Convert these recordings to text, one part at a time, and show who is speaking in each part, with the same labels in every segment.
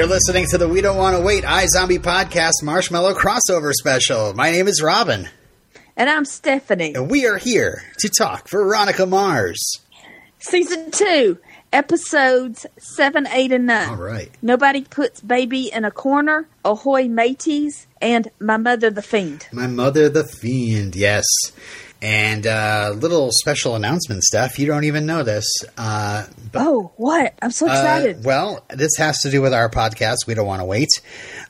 Speaker 1: You're listening to the We Don't Want to Wait iZombie Podcast Marshmallow Crossover Special. My name is Robin.
Speaker 2: And I'm Stephanie.
Speaker 1: And we are here to talk Veronica Mars.
Speaker 2: Season 2, episodes 7, 8, and 9.
Speaker 1: All right.
Speaker 2: Nobody puts baby in a corner, Ahoy Mateys, and My Mother the Fiend.
Speaker 1: My Mother the Fiend, yes. And uh, little special announcement stuff. You don't even know this. Uh,
Speaker 2: but, oh, what? I'm so excited.
Speaker 1: Uh, well, this has to do with our podcast. We don't want to wait.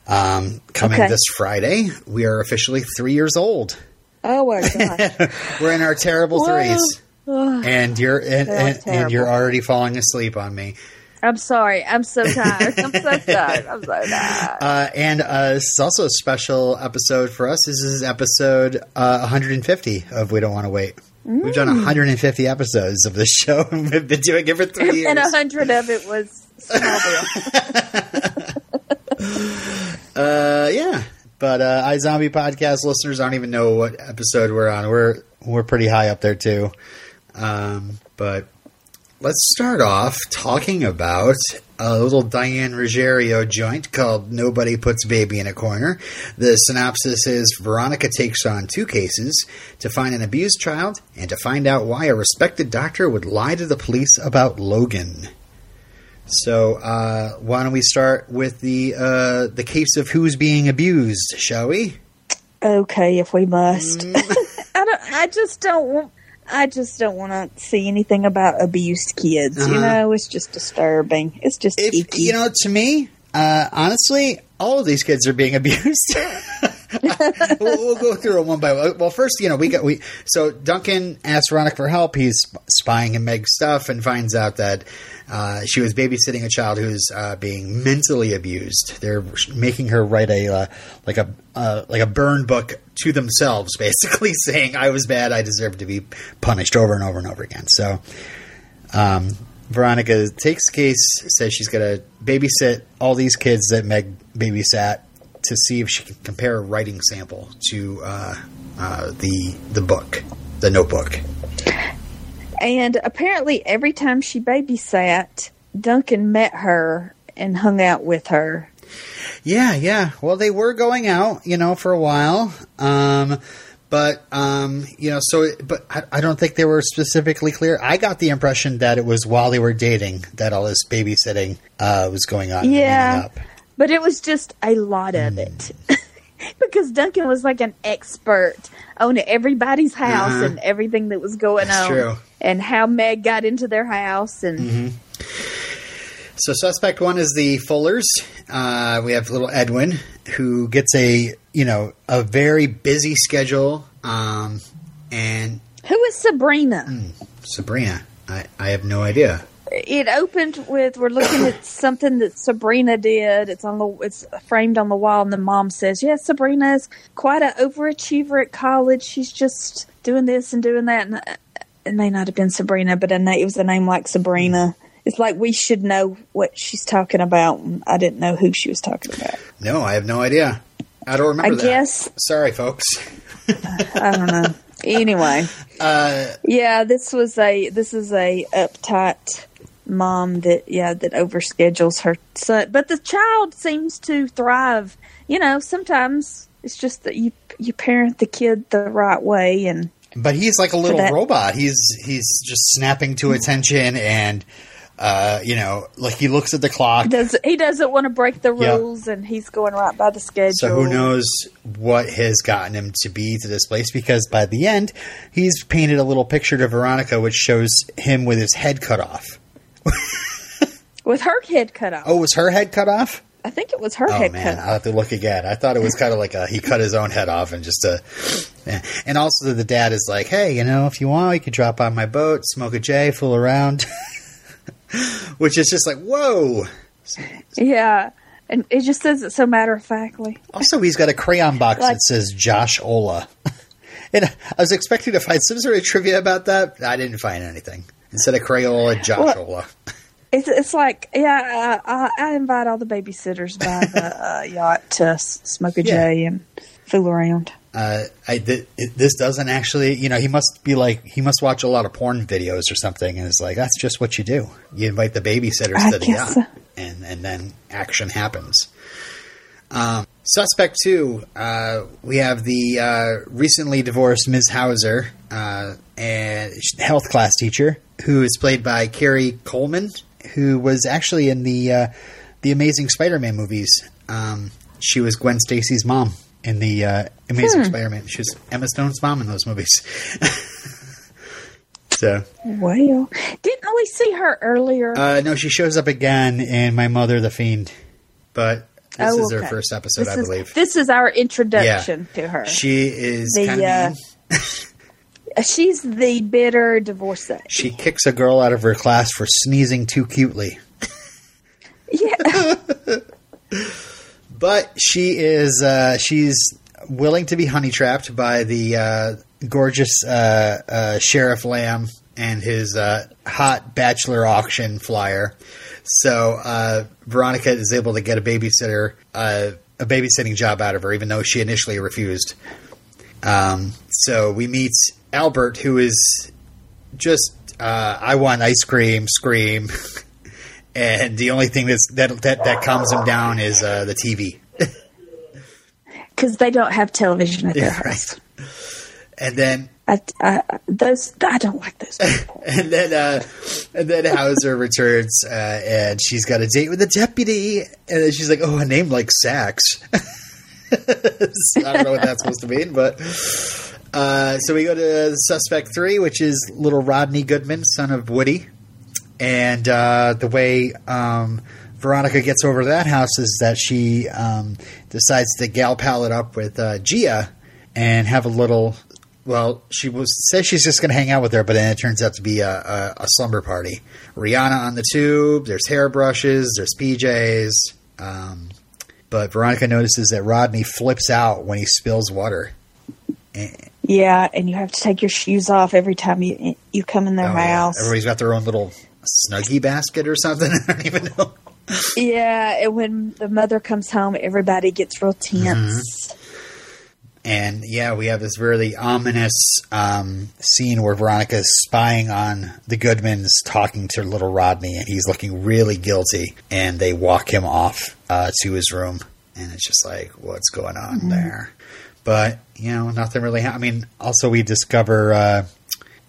Speaker 1: Um, coming okay. this Friday, we are officially three years old.
Speaker 2: Oh my god,
Speaker 1: we're in our terrible threes, and you're and, and, and, you're already falling asleep on me.
Speaker 2: I'm sorry. I'm so tired. I'm so tired. I'm so tired.
Speaker 1: Uh, and uh, this is also a special episode for us. This is episode uh, 150 of We Don't Want to Wait. Mm. We've done 150 episodes of this show, and we've been doing it for three years.
Speaker 2: And 100 of it was
Speaker 1: uh, yeah. But uh, iZombie podcast listeners don't even know what episode we're on. We're we're pretty high up there too. Um, but let's start off talking about a little Diane Ruggiero joint called Nobody Puts Baby in a Corner. The synopsis is Veronica takes on two cases to find an abused child and to find out why a respected doctor would lie to the police about Logan. So, uh, why don't we start with the uh, the case of who's being abused, shall we?
Speaker 2: Okay, if we must. Mm. I don't. I just don't want. I just don't want to see anything about abused kids. Uh-huh. You know, it's just disturbing. It's just if, icky.
Speaker 1: You know, to me, uh, honestly, all of these kids are being abused. we'll, we'll, go through it one by one. Well, first, you know, we got we. So Duncan asks Veronica for help. He's spying in Meg's stuff and finds out that uh, she was babysitting a child who's uh, being mentally abused. They're making her write a uh, like a uh, like a burn book to themselves, basically saying, "I was bad. I deserve to be punished over and over and over again." So. Um, Veronica takes case, says she's going to babysit all these kids that Meg babysat to see if she can compare a writing sample to uh, uh, the the book, the notebook.
Speaker 2: And apparently, every time she babysat, Duncan met her and hung out with her.
Speaker 1: Yeah, yeah. Well, they were going out, you know, for a while. Um, but um, you know, so but I, I, don't think they were specifically clear. I got the impression that it was while they were dating that all this babysitting uh, was going on.
Speaker 2: Yeah, but it was just a lot of mm. it. because Duncan was like an expert on everybody's house uh-huh. and everything that was going
Speaker 1: That's
Speaker 2: on,
Speaker 1: true.
Speaker 2: and how Meg got into their house. And
Speaker 1: mm-hmm. so, suspect one is the Fullers. Uh, we have little Edwin who gets a you know a very busy schedule, um, and
Speaker 2: who is Sabrina?
Speaker 1: Mm, Sabrina, I, I have no idea
Speaker 2: it opened with we're looking at something that Sabrina did. It's on the it's framed on the wall, and the mom says, "Yes, yeah, Sabrina is quite an overachiever at college. She's just doing this and doing that." And uh, it may not have been Sabrina, but it was a name like Sabrina. It's like we should know what she's talking about. I didn't know who she was talking about.
Speaker 1: No, I have no idea. I don't remember. I that.
Speaker 2: guess.
Speaker 1: Sorry, folks.
Speaker 2: I don't know. Anyway,
Speaker 1: uh,
Speaker 2: yeah, this was a this is a uptight mom that yeah that overschedules her son but the child seems to thrive you know sometimes it's just that you you parent the kid the right way and
Speaker 1: but he's like a little that, robot he's he's just snapping to attention and uh, you know, like he looks at the clock.
Speaker 2: He, does, he doesn't want to break the rules, yep. and he's going right by the schedule.
Speaker 1: So who knows what has gotten him to be to this place? Because by the end, he's painted a little picture to Veronica, which shows him with his head cut off.
Speaker 2: With her head cut off.
Speaker 1: Oh, was her head cut off?
Speaker 2: I think it was her head.
Speaker 1: oh,
Speaker 2: head
Speaker 1: man,
Speaker 2: cut
Speaker 1: I'll have to look again. I thought it was kind of like a he cut his own head off and just uh, a. And also the dad is like, hey, you know, if you want, you could drop on my boat, smoke a J, fool around. Which is just like, whoa.
Speaker 2: Yeah. And it just says it so matter of factly.
Speaker 1: Also, he's got a crayon box like, that says Josh Ola. and I was expecting to find some sort of trivia about that. I didn't find anything. Instead of Crayola, Josh well,
Speaker 2: It's it's like yeah, uh, I invite all the babysitters by the uh, yacht to smoke a yeah. J and fool around.
Speaker 1: Uh, I, th- this doesn't actually, you know, he must be like, he must watch a lot of porn videos or something, and it's like that's just what you do. You invite the babysitters I to the yacht. So. and and then action happens. Um, suspect two, uh, we have the uh, recently divorced Ms. Hauser, uh, and health class teacher, who is played by Carrie Coleman, who was actually in the uh, the Amazing Spider-Man movies. Um, she was Gwen Stacy's mom in the uh, Amazing Spider-Man. She was Emma Stone's mom in those movies. so,
Speaker 2: Well, didn't we see her earlier?
Speaker 1: uh, no, she shows up again in My Mother the Fiend, but this
Speaker 2: Oh,
Speaker 1: is her first episode,
Speaker 2: this
Speaker 1: I
Speaker 2: is,
Speaker 1: believe.
Speaker 2: This is our introduction to her.
Speaker 1: She is
Speaker 2: The,
Speaker 1: kind of
Speaker 2: uh. She's the bitter divorcee.
Speaker 1: She kicks a girl out of her class for sneezing too cutely.
Speaker 2: Yeah.
Speaker 1: But she is uh, she's willing to be honey trapped by the uh, gorgeous uh, uh, Sheriff Lamb and his uh, hot bachelor auction flyer. So uh, Veronica is able to get a babysitter uh, a babysitting job out of her, even though she initially refused. Um, so we meet Albert, who is just uh, I want ice cream, scream. And the only thing that's, that that that calms him down is uh, the TV.
Speaker 2: Because they don't have television at their
Speaker 1: Yeah,
Speaker 2: house.
Speaker 1: And then
Speaker 2: I, I, those I don't like those people.
Speaker 1: and then uh, and then Hauser returns uh, and she's got a date with the deputy and then she's like, "Oh, a name like Sax." I don't know what that's supposed to mean, but uh, so we go to suspect three, which is little Rodney Goodman, son of Woody, and uh, the way um, Veronica gets over to that house is that she um, decides to gal pal it up with uh, Gia and have a little. Well, she was says she's just going to hang out with her, but then it turns out to be a, a, a slumber party. Rihanna on the tube. There's hairbrushes. There's PJs. Um, but Veronica notices that Rodney flips out when he spills water.
Speaker 2: Yeah, and you have to take your shoes off every time you you come in their
Speaker 1: Oh, yeah.
Speaker 2: house.
Speaker 1: Everybody's got their own little snuggie basket or something. I don't even know.
Speaker 2: Yeah, and when the mother comes home, everybody gets real tense.
Speaker 1: And yeah, we have this really ominous um, scene where Veronica is spying on the Goodmans talking to little Rodney, and he's looking really guilty. And they walk him off uh, to his room, and it's just like, what's going on there? But you know, nothing really. Ha- I mean, also we discover. Uh,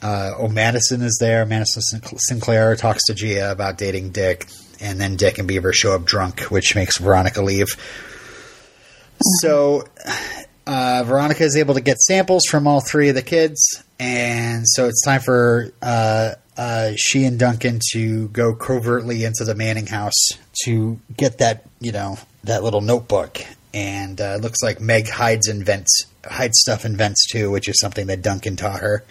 Speaker 1: uh, oh, Madison is there. Madison Sin- Sinclair talks to Gia about dating Dick, and then Dick and Beaver show up drunk, which makes Veronica leave. So uh, Veronica is able to get samples from all three of the kids, and so it's time for uh, uh, she and Duncan to go covertly into the Manning house to get that you know that little notebook. And uh, it looks like Meg hides invents hides stuff in vents too, which is something that Duncan taught her.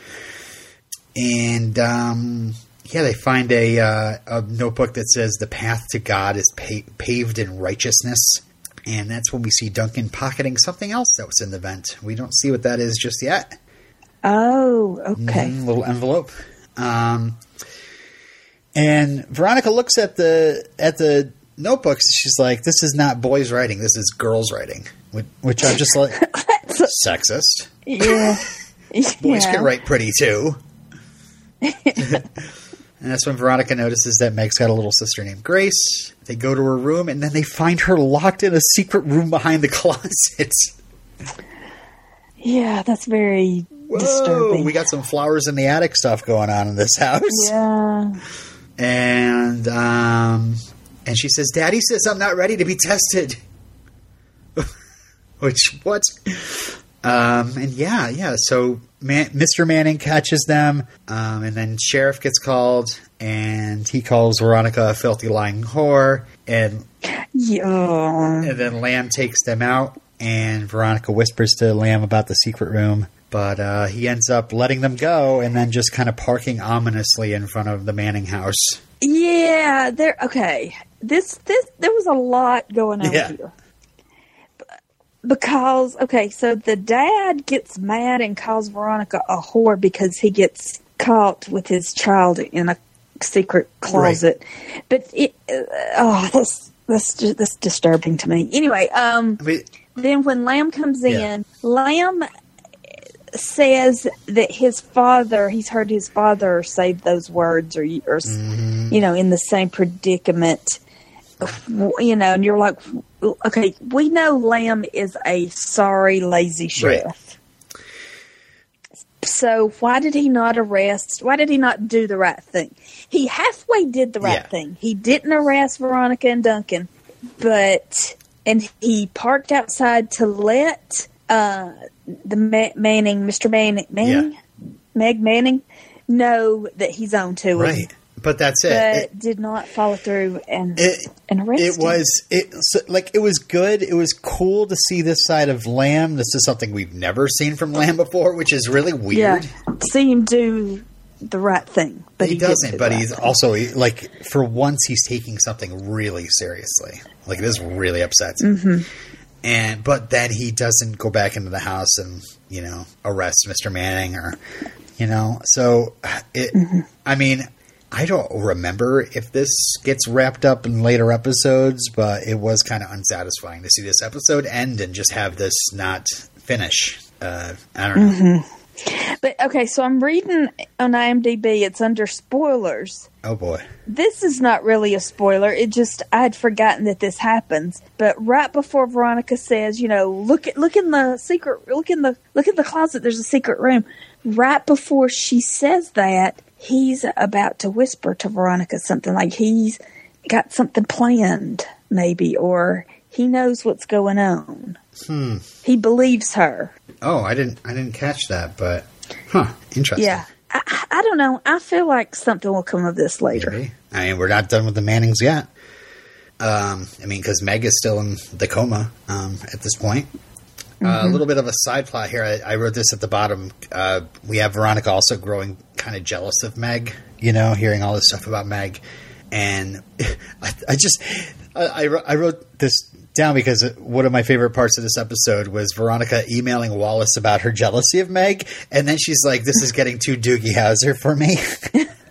Speaker 1: And um, yeah, they find a uh, a notebook that says the path to God is pa- paved in righteousness. And that's when we see Duncan pocketing something else that was in the vent. We don't see what that is just yet.
Speaker 2: Oh, okay.
Speaker 1: Mhm, little envelope. Um, and Veronica looks at the at the notebooks. She's like, "This is not boys writing. This is girls writing." Which, which I'm just like, sexist.
Speaker 2: Yeah.
Speaker 1: Boys
Speaker 2: yeah.
Speaker 1: can write pretty too. and that's when Veronica notices that Meg's got a little sister named Grace. They go to her room and then they find her locked in a secret room behind the closet.
Speaker 2: Yeah, that's very
Speaker 1: Whoa,
Speaker 2: disturbing.
Speaker 1: we got some flowers in the attic stuff going on in this house.
Speaker 2: yeah.
Speaker 1: And um, and she says, "Daddy says I'm not ready to be tested." Which what? Um, and yeah, yeah. So Man- Mr. Manning catches them, um, and then sheriff gets called, and he calls Veronica a filthy lying whore, and
Speaker 2: Yeah.
Speaker 1: and then Lamb takes them out, and Veronica whispers to Lamb about the secret room. But uh, he ends up letting them go, and then just kind of parking ominously in front of the Manning house.
Speaker 2: Yeah, there okay. This this there was a lot going on
Speaker 1: Yeah.
Speaker 2: here. Because okay, so the dad gets mad and calls Veronica a whore because he gets caught with his child in a secret closet. But it uh, oh, that's that's that's disturbing to me. Anyway, um
Speaker 1: I mean,
Speaker 2: then when Lamb comes
Speaker 1: Yeah.
Speaker 2: in, Lamb says that his father, he's heard his father say those words or, or
Speaker 1: Mm-hmm.
Speaker 2: you know, in the same predicament. you know, and you're like, okay, we know Lamb is a sorry, lazy sheriff. Right. So why did he not arrest? Why did he not do the right thing? He halfway did the right yeah. thing. He didn't arrest Veronica and Duncan, but and he parked outside to let uh, the Ma- Manning, Mr. Manning, Manning, yeah. Meg Manning, know that he's on to
Speaker 1: right. But that's it.
Speaker 2: But
Speaker 1: it,
Speaker 2: did not follow through and it, and arrest
Speaker 1: It was it like it was good. It was cool to see this side of Lamb. This is something we've never seen from Lamb before, which is really weird.
Speaker 2: Yeah, see him do the right thing, but he,
Speaker 1: he doesn't. But he's thing. also like for once he's taking something really seriously. Like this really upsets him. Mm-hmm. And but then he doesn't go back into the house and you know arrest Mr. Manning or you know. So it. Mm-hmm. I mean, I don't remember if this gets wrapped up in later episodes, but it was kind of unsatisfying to see this episode end and just have this not finish. Uh, I don't know.
Speaker 2: Mm-hmm. But okay, so I'm reading on IMDb. It's under spoilers.
Speaker 1: Oh boy,
Speaker 2: this is not really a spoiler. It just I had forgotten that this happens. But right before Veronica says, you know, look at look in the secret, look in the look in the closet. There's a secret room. Right before she says that, he's about to whisper to Veronica something like he's got something planned, maybe, or he knows what's going on.
Speaker 1: Hmm.
Speaker 2: He believes her.
Speaker 1: Oh, I didn't. I didn't catch that, but huh, interesting.
Speaker 2: Yeah, I, I don't know. I feel like something will come of this later.
Speaker 1: Maybe. I mean, we're not done with the Mannings yet. Um, I mean, because Meg is still in the coma um, at this point. Mm-hmm. Uh, a little bit of a side plot here. I, I wrote this at the bottom. Uh, we have Veronica also growing kind of jealous of Meg, you know, hearing all this stuff about Meg. And I, I just, I, I wrote this down because one of my favorite parts of this episode was Veronica emailing Wallace about her jealousy of Meg. And then she's like, this is getting too Doogie Howser for me.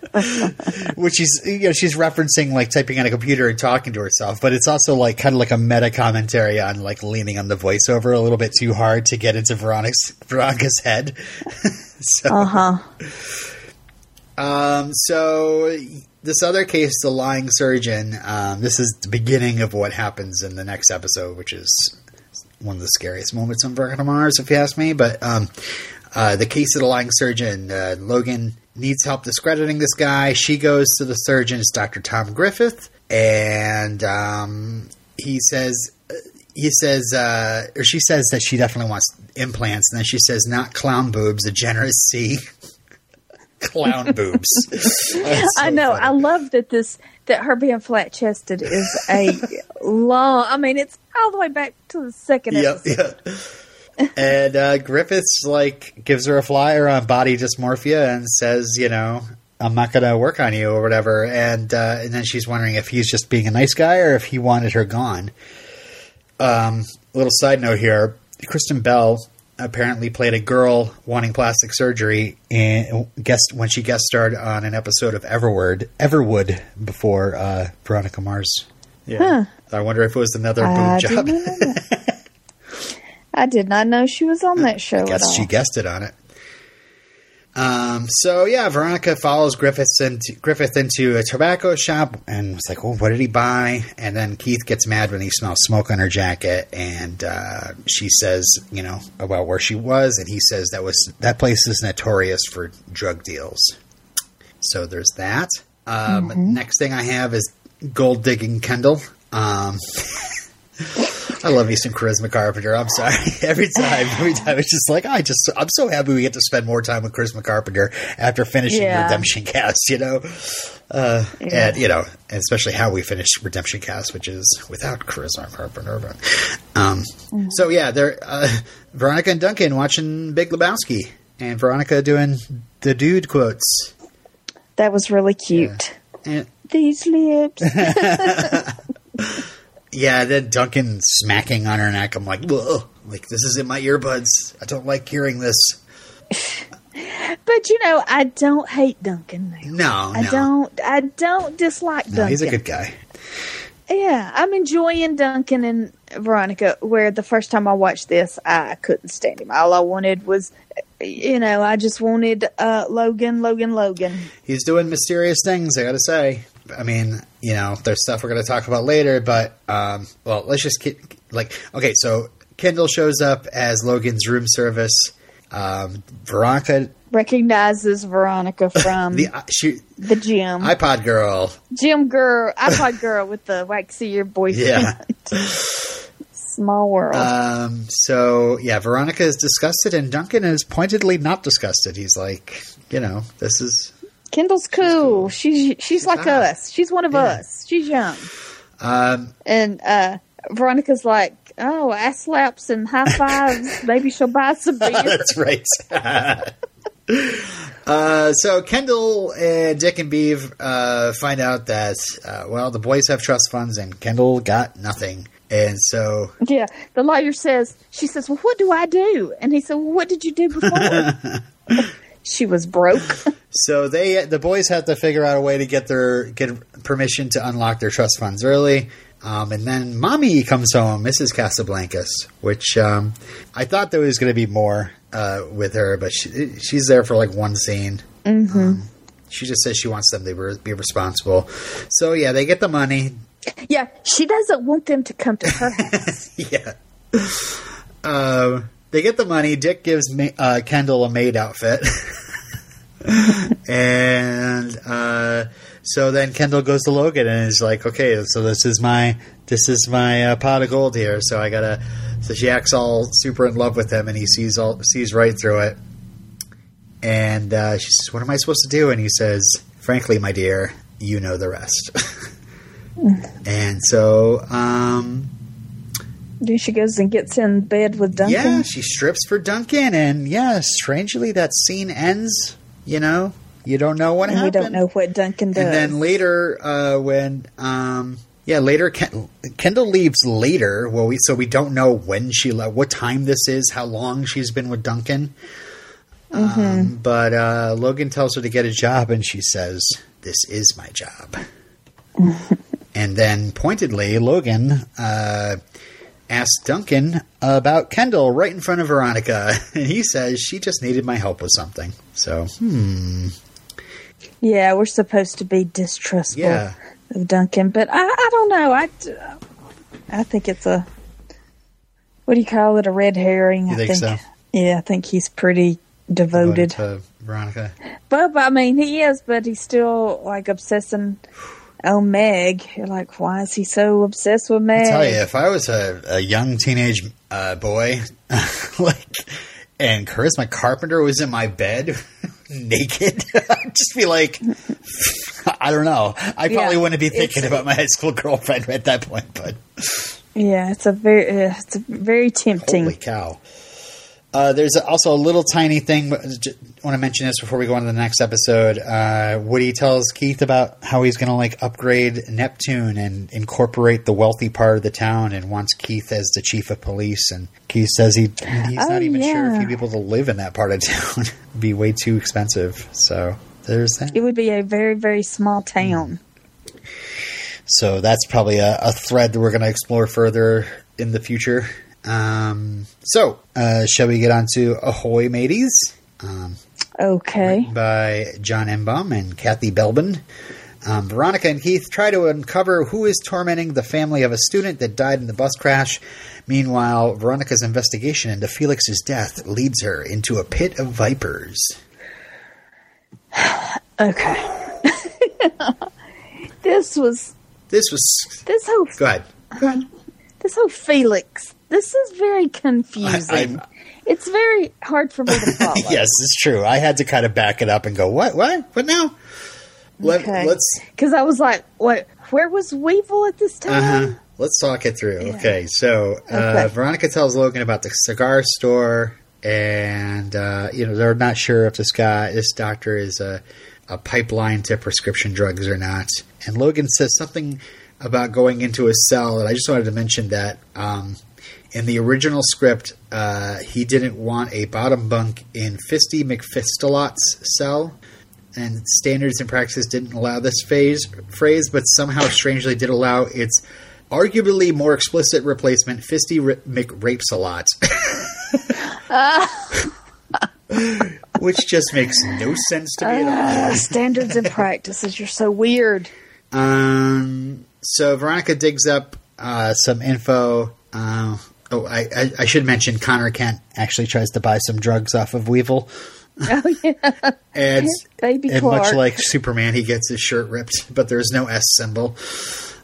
Speaker 1: which she's you know she's referencing like typing on a computer and talking to herself, but it's also like kind of like a meta commentary on like leaning on the voiceover a little bit too hard to get into Veronica's Veronica's head.
Speaker 2: so, uh huh.
Speaker 1: Um. So this other case, the lying surgeon. Um, this is the beginning of what happens in the next episode, which is one of the scariest moments on Veronica Mars, if you ask me. But um, uh, the case of the lying surgeon, uh, Logan needs help discrediting this guy. She goes to the surgeon, it's Dr. Tom Griffith, and um, he says, he says, uh, or she says that she definitely wants implants, and then she says, not clown boobs, a generous C. clown boobs.
Speaker 2: so I know. Funny. I love that this that her being flat chested is a long. I mean, it's all the way back to the second yep, episode. Yeah
Speaker 1: and uh, Griffiths like gives her a flyer on body dysmorphia and says, you know, I'm not going to work on you or whatever. And uh, and then she's wondering if he's just being a nice guy or if he wanted her gone. Um, little side note here: Kristen Bell apparently played a girl wanting plastic surgery and guest when she guest starred on an episode of Everwood Everwood before uh, Veronica Mars. Yeah, huh. I wonder if it was another boob job.
Speaker 2: I did not know she was on that show. I
Speaker 1: guess she guessed it on it. Um, so yeah, Veronica follows Griffiths into, Griffith into a tobacco shop and it's like, "Oh, what did he buy?" And then Keith gets mad when he smells smoke on her jacket, and uh, she says, you know, about where she was, and he says that was that place is notorious for drug deals. So there's that. Um, mm-hmm. Next thing I have is gold digging Kendall. Um, I love me some Charisma Carpenter. I'm sorry. Every time, every time, it's just like I just I'm so happy we get to spend more time with Charisma Carpenter after finishing yeah. Redemption Cast. You know, uh, yeah. and you know, and especially how we finish Redemption Cast, which is without Charisma Carpenter. But, um, mm. so yeah, there, uh, Veronica and Duncan watching Big Lebowski, and Veronica doing the dude quotes.
Speaker 2: That was really cute. Yeah. And, These lips.
Speaker 1: Yeah, then Duncan smacking on her neck. I'm like, Whoa. like this is in my earbuds. I don't like hearing this.
Speaker 2: but you know, I don't hate Duncan.
Speaker 1: Now. No, I
Speaker 2: no. don't. I don't dislike no, Duncan.
Speaker 1: He's a good guy.
Speaker 2: Yeah, I'm enjoying Duncan and Veronica. Where the first time I watched this, I couldn't stand him. All I wanted was, you know, I just wanted uh, Logan, Logan, Logan.
Speaker 1: He's doing mysterious things. I got to say. I mean, you know, there's stuff we're going to talk about later, but um, well, let's just get like okay. So Kendall shows up as Logan's room service. Um, Veronica,
Speaker 2: Recognizes Veronica from
Speaker 1: the
Speaker 2: the,
Speaker 1: uh, she
Speaker 2: gym.
Speaker 1: iPod girl.
Speaker 2: gym girl, iPod girl with the waxier boyfriend.
Speaker 1: Yeah.
Speaker 2: Small world.
Speaker 1: Um, so yeah, Veronica is disgusted, and Duncan is pointedly not disgusted. He's like, you know, this is
Speaker 2: Kendall's cool. She's she's, like
Speaker 1: hot.
Speaker 2: us. She's one of
Speaker 1: Yeah.
Speaker 2: us. She's young.
Speaker 1: um,
Speaker 2: And uh, Veronica's like, oh, ass slaps and high fives. Maybe she'll buy some beer.
Speaker 1: That's right. uh, so Kendall and Dick and Beav uh, find out that uh, well, the boys have trust funds, and Kendall got nothing. And so,
Speaker 2: yeah. The lawyer says, she says, well, what do I do? And he said, well, what did you do before? She was broke.
Speaker 1: so they the boys have to figure out a way to get their get permission to unlock their trust funds early. Um, and then mommy comes home, Mrs. Casablancas, which um, I thought there was going to be more uh, with her, but she, she's there for like one scene. Um, she just says she wants them to be- be responsible. So yeah, they get the money.
Speaker 2: yeah. She doesn't want them to come to her house.
Speaker 1: yeah. Uh, they get the money. Dick gives ma- uh, Kendall a maid outfit. and uh, so then Kendall goes to Logan and is like, okay, so this is my this is my uh, pot of gold here. So I gotta. So she acts all super in love with him, and he sees all sees right through it. And uh, she says, "What am I supposed to do?" And he says, "Frankly, my dear, you know the rest." and so, um,
Speaker 2: then she goes and gets in bed with Duncan.
Speaker 1: yeah, she strips for Duncan, and yeah, strangely, that scene ends. You know, you don't know what
Speaker 2: and we don't know what Duncan does.
Speaker 1: And then later, uh, when um, yeah, later Ken- Kendall leaves later. Well, we so we don't know when she left, what time this is, how long she's been with Duncan.
Speaker 2: Mm-hmm.
Speaker 1: Um, but uh, Logan tells her to get a job, and she says, "This is my job." and then pointedly, Logan uh, asks Duncan about Kendall right in front of Veronica, and he says she just needed my help with something. So, hmm,
Speaker 2: yeah, we're supposed to be distrustful
Speaker 1: yeah.
Speaker 2: of Duncan, but I, I don't know. I, I think it's a what do you call it? A red herring.
Speaker 1: You
Speaker 2: I
Speaker 1: think
Speaker 2: think.
Speaker 1: so?
Speaker 2: Yeah, I think he's pretty devoted.
Speaker 1: to Veronica.
Speaker 2: But, but I mean, he is, but he's still like obsessing on Meg. You're like, why is he so obsessed with Meg?
Speaker 1: I tell you, if I was a, a young teenage uh, boy, like, and Charisma Carpenter was in my bed naked, I'd just be like, I don't know. I probably
Speaker 2: Yeah,
Speaker 1: wouldn't be thinking about my high school girlfriend at that point, but
Speaker 2: Yeah, it's a very, uh, it's a very tempting.
Speaker 1: holy cow. Uh, there's also a little tiny thing. I want to mention this before we go on to the next episode. Uh, Woody tells Keith about how he's going to like upgrade Neptune and incorporate the wealthy part of the town, and wants Keith as the chief of police. And Keith says he he's
Speaker 2: Oh,
Speaker 1: not even sure if he'd be able to live in that part of town. It'd be way too expensive. So there's that.
Speaker 2: It would be a very, very small town.
Speaker 1: So that's probably a, a thread that we're going to explore further in the future. Um, so, uh, shall we get on to Ahoy Mateys? Um,
Speaker 2: Okay.
Speaker 1: by John Enbom and Cathy Belben. Um, Veronica and Keith try to uncover who is tormenting the family of a student that died in the bus crash. Meanwhile, Veronica's investigation into Felix's death leads her into a pit of vipers.
Speaker 2: Okay. this was
Speaker 1: This was.
Speaker 2: this whole
Speaker 1: Go ahead.
Speaker 2: this whole Felix. This is very confusing.
Speaker 1: I-
Speaker 2: it's very hard for me to follow.
Speaker 1: yes, it's true. I had to kind of back it up and go, what? What? What now? Let,
Speaker 2: Okay.
Speaker 1: Let's
Speaker 2: Because I was like, what? Where was Weevil at this time?
Speaker 1: Uh-huh. Let's talk it through.
Speaker 2: Yeah.
Speaker 1: Okay, so uh,
Speaker 2: Okay.
Speaker 1: Veronica tells Logan about the cigar store, and uh, you know they're not sure if this guy, this doctor, is a, a pipeline to prescription drugs or not. And Logan says something about going into a cell, and I just wanted to mention that um, in the original script, uh, he didn't want a bottom bunk in Fisty McFistalot's cell and standards and practices didn't allow this phase phrase, but somehow strangely did allow its arguably more explicit replacement, Fisty R- McRapes a lot. Which just makes no sense to me at all.
Speaker 2: Uh, standards and practices. You're so weird.
Speaker 1: Um, so Veronica digs up uh, some info. Uh, oh, I, I, I should mention Connor Kent actually tries to buy some drugs off of Weevil.
Speaker 2: Oh yeah,
Speaker 1: And,
Speaker 2: baby
Speaker 1: and
Speaker 2: Clark.
Speaker 1: much like Superman, he gets his shirt ripped, but there's no S symbol.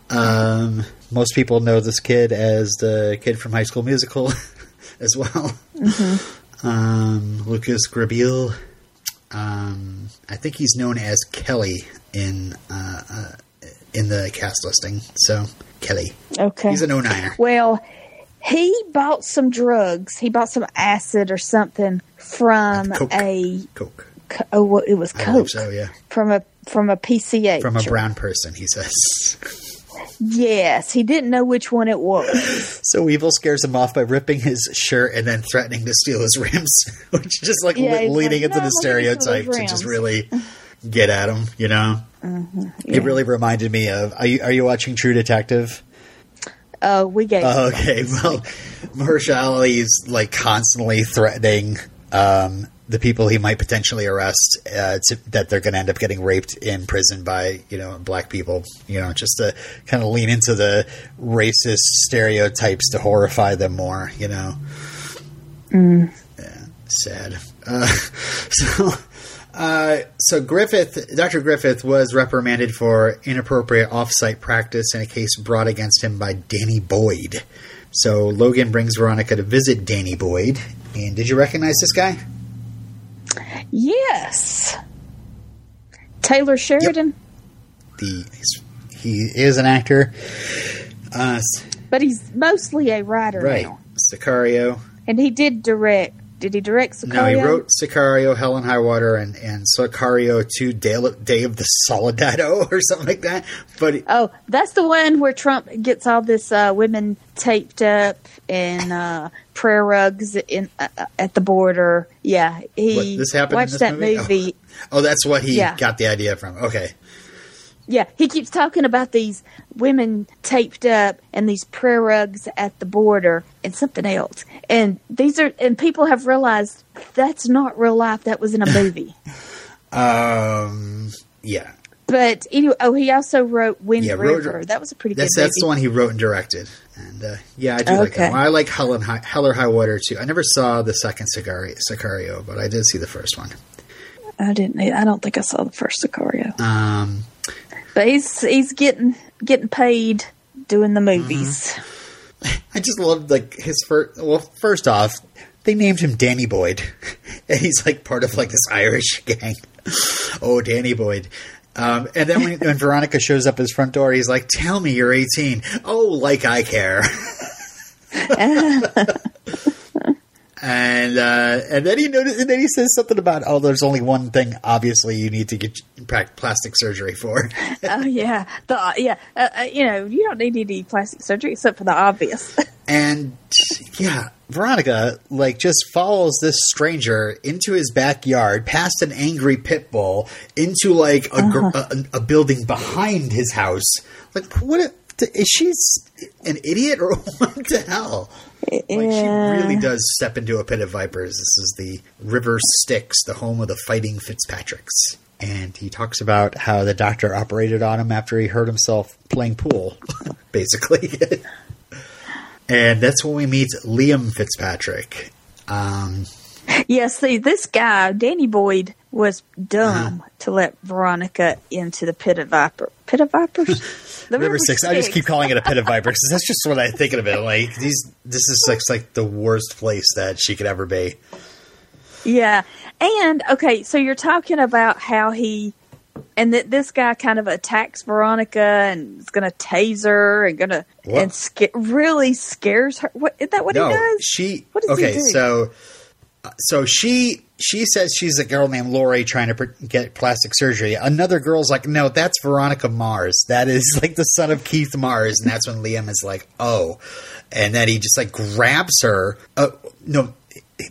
Speaker 1: Um, most people know this kid as the kid from High School Musical as well. Um, Lucas Grabeel. Um, I think he's known as Kelly in uh, uh, in the cast listing. So Kelly,
Speaker 2: okay.
Speaker 1: he's an 09er.
Speaker 2: Well, he bought some drugs. He bought some acid or something from
Speaker 1: Coke.
Speaker 2: a
Speaker 1: Coke.
Speaker 2: co- oh, well, it was coke
Speaker 1: so, yeah.
Speaker 2: from a from a PCH
Speaker 1: From a brown person, he says.
Speaker 2: Yes, he didn't know which one it was.
Speaker 1: So Weevil scares him off by ripping his shirt and then threatening to steal his rims, which is just like
Speaker 2: Yeah,
Speaker 1: le-
Speaker 2: like,
Speaker 1: into
Speaker 2: "No,
Speaker 1: the
Speaker 2: let me get some of
Speaker 1: stereotype to just really get at him. You know,
Speaker 2: yeah.
Speaker 1: it really reminded me of. Are you, are you watching True Detective?
Speaker 2: Oh, we gave.
Speaker 1: Oh, okay, well, Mahershala Ali is like constantly threatening um, the people he might potentially arrest uh, to, that they're going to end up getting raped in prison by you know black people. You know, just to kind of lean into the racist stereotypes to horrify them more. You know, yeah, sad. Uh, so. Uh, so Griffith, Dr. Griffith was reprimanded for inappropriate off-site practice in a case brought against him by Danny Boyd. So Logan brings Veronica to visit Danny Boyd. And did you recognize this guy?
Speaker 2: Yes, Taylor Sheridan,
Speaker 1: The he is an actor. Uh,
Speaker 2: but he's mostly a writer
Speaker 1: right,
Speaker 2: now,
Speaker 1: Sicario.
Speaker 2: and he did direct. Did he direct Sicario?
Speaker 1: No, he wrote Sicario, Hell and High Water, and and Sicario Two, Day, Day of the Soldado, or something like that. But
Speaker 2: Oh, that's the one where Trump gets all this uh, women taped up in uh, prayer rugs in uh, uh, at the border. Yeah, he
Speaker 1: What, this happened
Speaker 2: watched
Speaker 1: this
Speaker 2: that
Speaker 1: movie?
Speaker 2: movie.
Speaker 1: oh, that's what he
Speaker 2: Yeah.
Speaker 1: got the idea from. Okay,
Speaker 2: Yeah, he keeps talking about these women taped up and these prayer rugs at the border and something else. And these are and people have realized that's not real life. That was in a movie.
Speaker 1: um, yeah,
Speaker 2: but anyway, oh, he also wrote Wind
Speaker 1: Yeah, wrote-
Speaker 2: River. that was a pretty
Speaker 1: That's
Speaker 2: good
Speaker 1: that's the one he wrote and directed, and uh, yeah, I do like that. One. I like Hell and High, Hell or High Water too. I never saw the second Sicario, Sicario, but I did see the first one.
Speaker 2: I didn't. I don't think I saw the first Sicario.
Speaker 1: Um,
Speaker 2: But he's he's getting getting paid doing the movies.
Speaker 1: I just love like his first. Well, first off, they named him Danny Boyd, and he's like part of like this Irish gang. oh, Danny Boyd. Um, and then when, when Veronica shows up at his front door, he's like, "Tell me you're 18." Oh, like I care. And uh, and then he noticed, and then he says something about, "Oh, there's only one thing. Obviously, you need to get plastic surgery for."
Speaker 2: oh yeah, the yeah. Uh, uh, you know, you don't need any plastic surgery except for the obvious.
Speaker 1: And yeah, Veronica like just follows this stranger into his backyard, past an angry pit bull, into like a, gr- a, a building behind his house. Like, what? A, is she an idiot or what the hell? Like, she really does step into a pit of vipers. This is the River Styx, the home of the Fighting Fitzpatricks. And he talks about how the doctor operated on him after he hurt himself playing pool, basically. and that's when we meet Liam Fitzpatrick. Um,
Speaker 2: Yeah, see, this guy, Danny Boyd, was dumb
Speaker 1: Uh-huh.
Speaker 2: to let Veronica into the pit of viper. Pit of vipers?
Speaker 1: River Styx. I just keep calling it a pit of vipers 'cause that's just what I think of it. Like these, this is like, like the worst place that she could ever be.
Speaker 2: Yeah, and okay, so you're talking about how he and that this guy kind of attacks Veronica and is going to tase her and going to and sca- really scares her. What is that? What
Speaker 1: no,
Speaker 2: he does?
Speaker 1: she.
Speaker 2: What does he
Speaker 1: okay, so so she she says she's a girl named Lori trying to get plastic surgery. Another girl's like, no, that's Veronica Mars. That is like the son of Keith Mars, and that's when Liam is like, oh, and then he just like grabs her. Uh, no,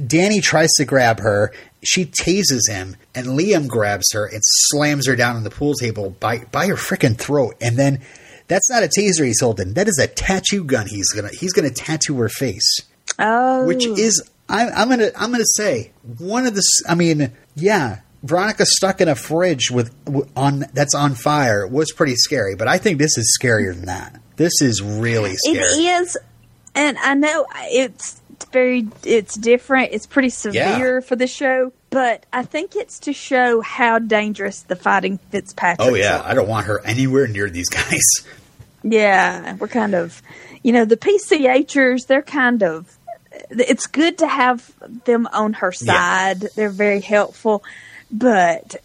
Speaker 1: Danny tries to grab her. She tases him, and Liam grabs her and slams her down on the pool table by by her freaking throat, and then. That's not a taser he's holding. That is a tattoo gun. He's gonna he's gonna tattoo her face
Speaker 2: oh,
Speaker 1: which is I, I'm gonna I'm gonna say one of the I mean yeah Veronica stuck in a fridge with on that's on fire was pretty scary, but I think this is scarier than that. This is really scary.
Speaker 2: It is, and I know it's very it's different. It's pretty severe for the show, but I think it's to show how dangerous the fighting Fitzpatrick.
Speaker 1: Oh yeah, I don't want her anywhere near these guys.
Speaker 2: Yeah, we're kind of, you know, the PCHers. They're kind of. It's good to have them on her side. They're very helpful, but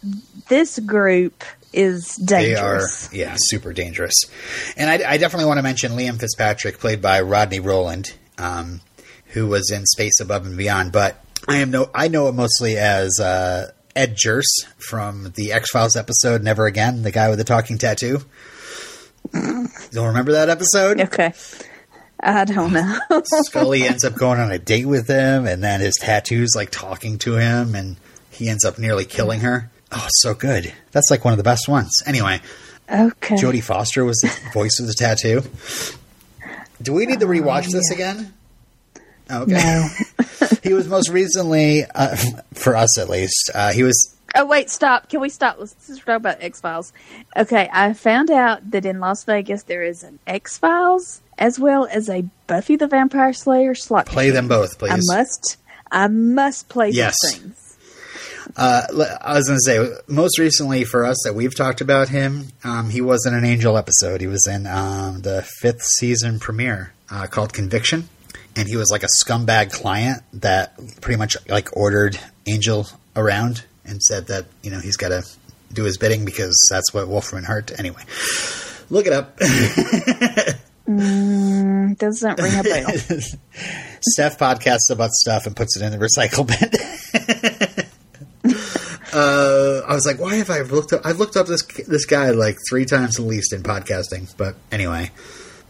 Speaker 2: this group is
Speaker 1: They are,
Speaker 2: dangerous.
Speaker 1: yeah, super dangerous. And I, I definitely want to mention Liam Fitzpatrick, played by Rodney Rowland, um, who was in Space Above and Beyond. But I am no, I know him mostly as uh, Ed Jerse from the X Files episode "Never Again," the guy with the talking tattoo. Don't remember that episode?
Speaker 2: Okay, I don't know.
Speaker 1: Scully ends up going on a date with him, and then his tattoo's like talking to him, and he ends up nearly killing her. Oh, so good. That's like one of the best ones. Anyway,
Speaker 2: okay,
Speaker 1: Jodie Foster was the voice of the tattoo. Do we need to rewatch this again? Okay.
Speaker 2: no.
Speaker 1: he was most recently, uh, for us at least, uh, he was.
Speaker 2: Oh wait, stop! Can we stop? Let's just talk about X Files. Okay, I found out that in Las Vegas there is an X Files as well as a Buffy the Vampire Slayer slot.
Speaker 1: Play them both, please.
Speaker 2: I must. I must play
Speaker 1: Yes.
Speaker 2: these things.
Speaker 1: Uh, I was going to say, most recently for us that we've talked about him, um, he was in an Angel episode. He was in um, the fifth season premiere uh, called Conviction, and he was like a scumbag client that pretty much like ordered Angel around and said that you know he's got to do his bidding because that's what Wolfram Hart. Anyway, look it up.
Speaker 2: Mm, doesn't ring a bell.
Speaker 1: Steph podcasts about stuff and puts it in the recycle bin. uh, I was like, why have I looked up? I've looked up this this guy like three times at least in podcasting. But anyway,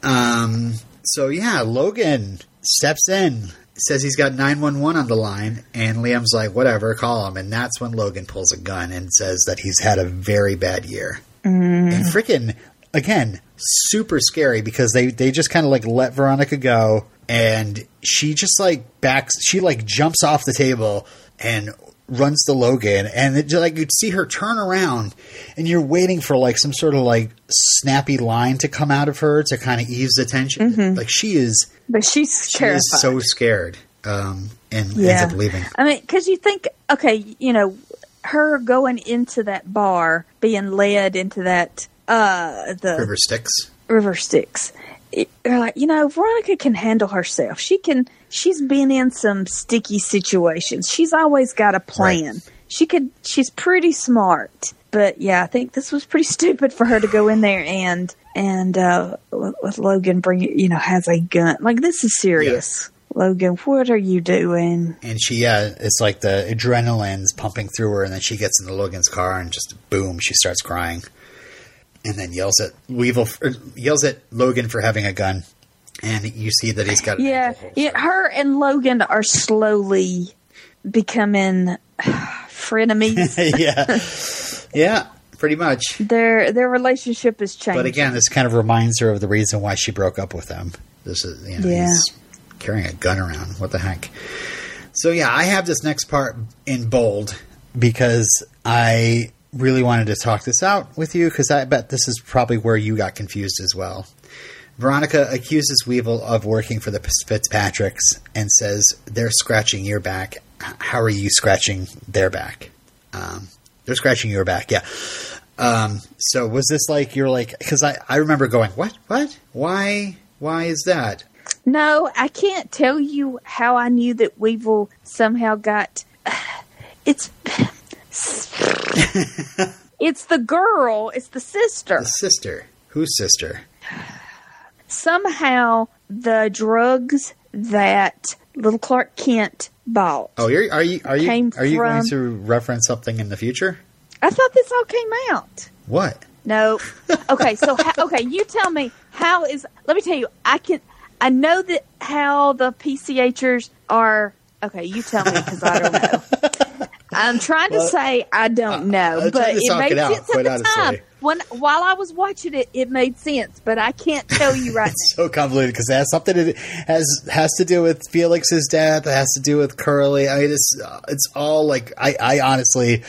Speaker 1: um, so yeah, Logan steps in, says he's got nine one one on the line, and Liam's like, whatever, call him. And that's when Logan pulls a gun and says that he's had a very bad year. Mm-hmm. And freaking again, super scary because they they just kind of like let Veronica go, and she just like backs, she like jumps off the table and runs to Logan, and it, like you'd see her turn around, and you're waiting for like some sort of like snappy line to come out of her to kind of ease the tension. Mm-hmm. Like she is,
Speaker 2: But she's
Speaker 1: she
Speaker 2: terrified.
Speaker 1: is so scared, um, and
Speaker 2: Yeah.
Speaker 1: ends up leaving.
Speaker 2: I mean, because you think, okay, you know, her going into that bar, being led into that, uh, the
Speaker 1: River Styx.
Speaker 2: River Styx. It- You're like, you know, Veronica can handle herself. She can. She's been in some sticky situations. She's always got a plan. She could. She's pretty smart. But yeah, I think this was pretty stupid for her to go in there and and uh, with Logan bring you know has a gun. Like this is serious. Logan, what are you doing?
Speaker 1: And she, yeah, it's like the adrenaline's pumping through her, and then she gets into Logan's car, and just boom, she starts crying, and then yells at Weevil, er, yells at Logan for having a gun, and you see that he's got
Speaker 2: Yeah, yeah. Her and Logan are slowly becoming frenemies.
Speaker 1: yeah, yeah, pretty much.
Speaker 2: their their relationship is changed.
Speaker 1: But again, this kind of reminds her of the reason why she broke up with him. This is, you know,
Speaker 2: Yeah.
Speaker 1: he's carrying a gun around. What the heck? So yeah, I have this next part in bold because I really wanted to talk this out with you because I bet this is probably where you got confused as well. Veronica accuses Weevil of working for the Fitzpatricks and says they're scratching your back. How are you scratching their back? Um, they're scratching your back, yeah. Um, so was this like you're like because I I remember going what what why why is that
Speaker 2: no, I can't tell you how I knew that Weevil somehow got. It's it's the girl. It's the sister.
Speaker 1: the sister whose sister
Speaker 2: Somehow the drugs that little Clark Kent bought.
Speaker 1: oh you're, you are you are you going to reference something in the future
Speaker 2: I thought this all came out.
Speaker 1: what
Speaker 2: No. Okay, so ho- okay, you tell me how is. Let me tell you, I can. I know that how the PCHers are. Okay, you tell me because I don't know. I'm trying to say I don't know,
Speaker 1: I'm
Speaker 2: but it made
Speaker 1: it out,
Speaker 2: sense at the
Speaker 1: honestly.
Speaker 2: time. When while I was watching it, it made sense, but I can't tell you right now.
Speaker 1: so convoluted because it has something to has has to do with Felix's death. It has to do with Curly. I mean, it's it's all like I I honestly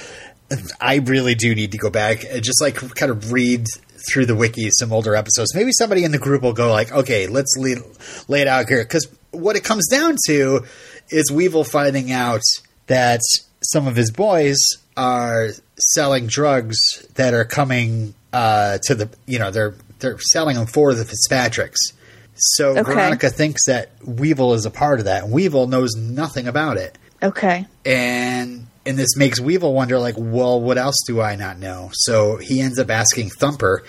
Speaker 1: I really do need to go back and just like kind of read through the wiki some older episodes. Maybe somebody in the group will go like, okay, let's lay, lay it out here. Because what it comes down to is Weevil finding out that some of his boys are selling drugs that are coming uh, to the, you know, they're they're selling them for the Fitzpatricks. So
Speaker 2: Okay.
Speaker 1: Veronica thinks that Weevil is a part of that. and Weevil knows nothing about it
Speaker 2: Okay.
Speaker 1: and and this makes Weevil wonder, like, well, what else do I not know? So he ends up asking Thumper,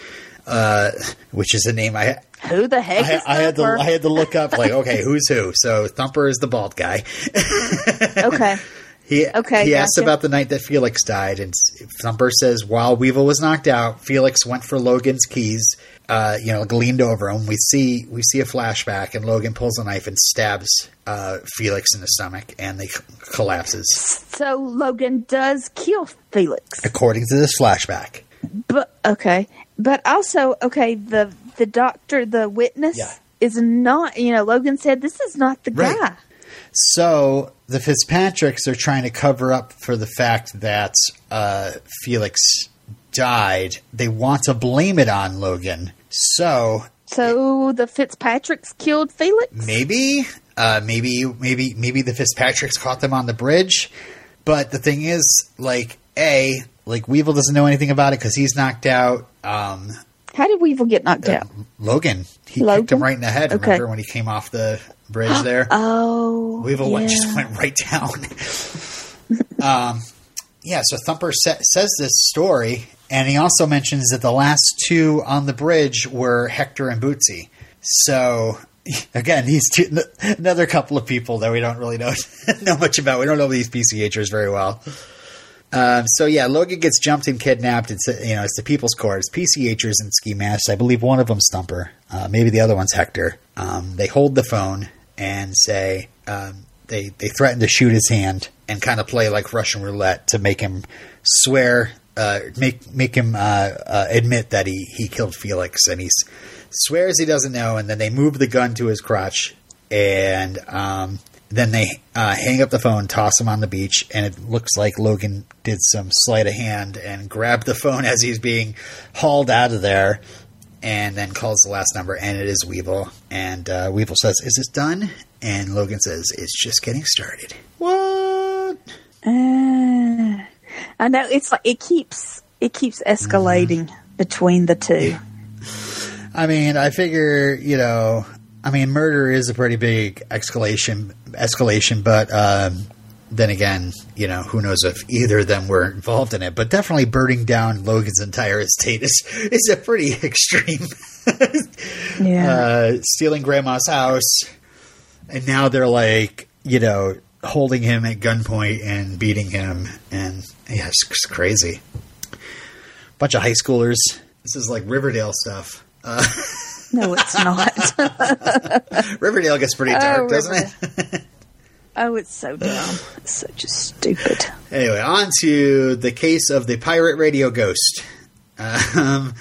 Speaker 1: uh, which is a name I
Speaker 2: Who the heck
Speaker 1: I,
Speaker 2: is
Speaker 1: I had to I had to look up, like, okay, who's who? So Thumper is the bald guy.
Speaker 2: okay.
Speaker 1: He
Speaker 2: Okay,
Speaker 1: he asks about the night that Felix died, and Thumper says while Weevil was knocked out, Felix went for Logan's keys. Uh, you know, leaned over him. We see we see a flashback, and Logan pulls a knife and stabs uh, Felix in the stomach, and they collapses.
Speaker 2: So Logan does kill Felix.
Speaker 1: according to this flashback.
Speaker 2: But okay, but also okay. The the doctor, the witness,
Speaker 1: Yeah.
Speaker 2: is not. You know, Logan said this is not the
Speaker 1: Right.
Speaker 2: guy.
Speaker 1: So the Fitzpatricks are trying to cover up for the fact that uh, Felix died. They want to blame it on Logan. So
Speaker 2: So the Fitzpatricks killed Felix.
Speaker 1: maybe, uh, maybe, maybe, maybe the Fitzpatricks caught them on the bridge. But the thing is, like, a like Weevil doesn't know anything about it because he's knocked out. Um,
Speaker 2: How did Weevil get knocked out?
Speaker 1: Logan, he kicked him right in the head.
Speaker 2: Okay.
Speaker 1: Remember when he came off the bridge there?
Speaker 2: Oh,
Speaker 1: Weevil went, just went right down. um, yeah, so Thumper sa- says this story, and he also mentions that the last two on the bridge were Hector and Bootsy. So again, these two, another couple of people that we don't really know know much about. We don't know these PCHers very well. Um, so yeah, Logan gets jumped and kidnapped. It's uh, you know it's the People's Court. It's PCHers and ski masks. I believe one of them Thumper. Uh, maybe the other one's Hector. Um, they hold the phone and say um, they they threaten to shoot his hand and kind of play like Russian roulette to make him swear, uh, make make him uh, uh, admit that he he killed Felix, and he swears he doesn't know. And then they move the gun to his crotch and um, then they uh, hang up the phone, toss him on the beach, and it looks like Logan did some sleight of hand and grabbed the phone as he's being hauled out of there, and then calls the last number, and it is Weevil. And uh, Weevil says, "Is this done?" And Logan says, "It's just getting started." What?
Speaker 2: Ah. I know it's like it keeps it keeps escalating between the two.
Speaker 1: I mean, I figure, you know, I mean, murder is a pretty big escalation, escalation, but um, then again, you know, who knows if either of them were involved in it? But definitely burning down Logan's entire estate is is a pretty extreme.
Speaker 2: Yeah.
Speaker 1: uh, stealing grandma's house, and now they're like, you know, holding him at gunpoint and beating him, and yeah, it's crazy. Bunch of high schoolers. This is like Riverdale stuff. Uh,
Speaker 2: no, it's not.
Speaker 1: Riverdale gets pretty
Speaker 2: Oh,
Speaker 1: dark, doesn't it?
Speaker 2: oh, it's so dumb. It's so just stupid.
Speaker 1: anyway, on to the case of the pirate radio ghost. Um,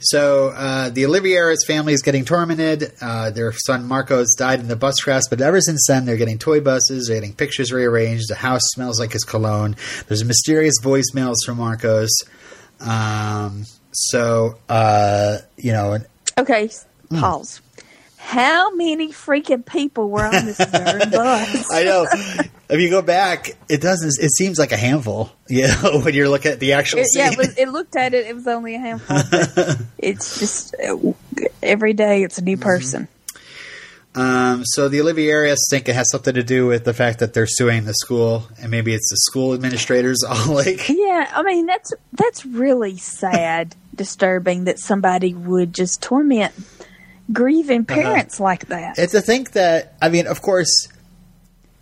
Speaker 1: so uh, the Olivieras family is getting tormented. Uh, their son Marcos died in the bus crash, but ever since then they're getting toy buses, they're getting pictures rearranged. The house smells like his cologne. There's mysterious voicemails from Marcos. Um, so uh, you know,
Speaker 2: Okay, pause. How many freaking people were on this darn bus?
Speaker 1: I know. if you go back, it doesn't. It seems like a handful. You know, when you're looking at the actual
Speaker 2: It,
Speaker 1: scene.
Speaker 2: yeah, it, was, it looked at it. It was only a handful. It's just uh, every day it's a new person.
Speaker 1: Um, so the Olivieras think it has something to do with the fact that they're suing the school, and maybe it's the school administrators all like.
Speaker 2: Yeah, I mean that's that's really sad, disturbing that somebody would just torment grieving parents like that.
Speaker 1: And to think that, I mean, of course,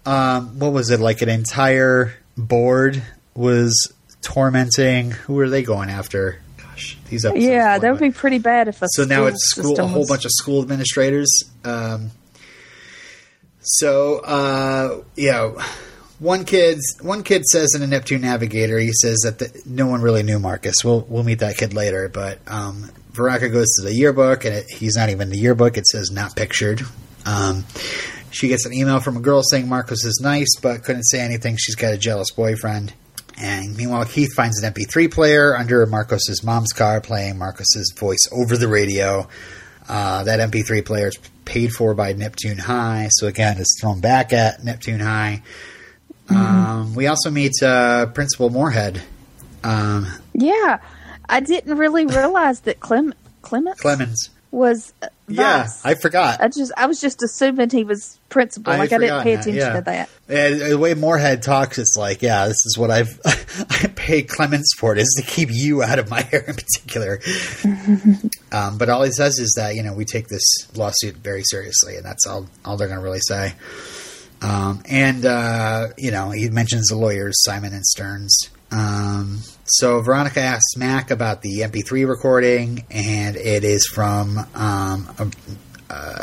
Speaker 1: um, what was it like? An entire board was tormenting. Who were they going after? Gosh, these episodes.
Speaker 2: yeah, that would be pretty bad if a
Speaker 1: So now it's school, a whole bunch of school administrators. Um, so uh, yeah, one kid one kid says in a Neptune Navigator, he says that the, no one really knew Marcus. We'll we'll meet that kid later, but um, goes to the yearbook and it, he's not even in the yearbook. It says not pictured. Um, she gets an email from a girl saying Marcus is nice, but couldn't say anything. She's got a jealous boyfriend. And meanwhile, Keith finds an MP3 player under Marcos's mom's car, playing Marcos's voice over the radio. Uh, that MP3 player is paid for by Neptune High, so again, it's thrown back at Neptune High. Um, we also meet uh, Principal Moorhead, um,
Speaker 2: Yeah, I didn't really realize that Clem Clements
Speaker 1: Clemens.
Speaker 2: was uh,
Speaker 1: Yeah. I forgot.
Speaker 2: I just I was just assuming he was principal.
Speaker 1: I
Speaker 2: like I didn't pay
Speaker 1: that,
Speaker 2: attention
Speaker 1: yeah.
Speaker 2: to that.
Speaker 1: And the way Moorhead talks, it's like, yeah, this is what I've I pay Clemens for it is to keep you out of my hair in particular. um, but all he says is that you know we take this lawsuit very seriously, and that's all all they're going to really say. Um, and uh, you know he mentions the lawyers Simon and Stearns. Um, so Veronica asks Mac about the MP3 recording, and it is from um, a,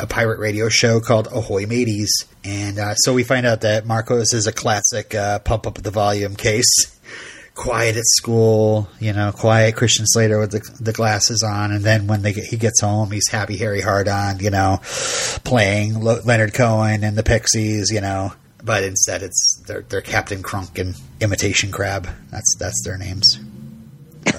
Speaker 1: a pirate radio show called Ahoy Mateys. And uh, so we find out that Marcos is a classic uh, pump up the volume case. Quiet at school, you know, quiet Christian Slater with the, the glasses on, and then when they get, he gets home, he's happy Harry Hard on, you know, playing Lo- Leonard Cohen and the Pixies, you know. But instead, it's they're, they're Captain Crunk and Imitation Crab. That's that's their names.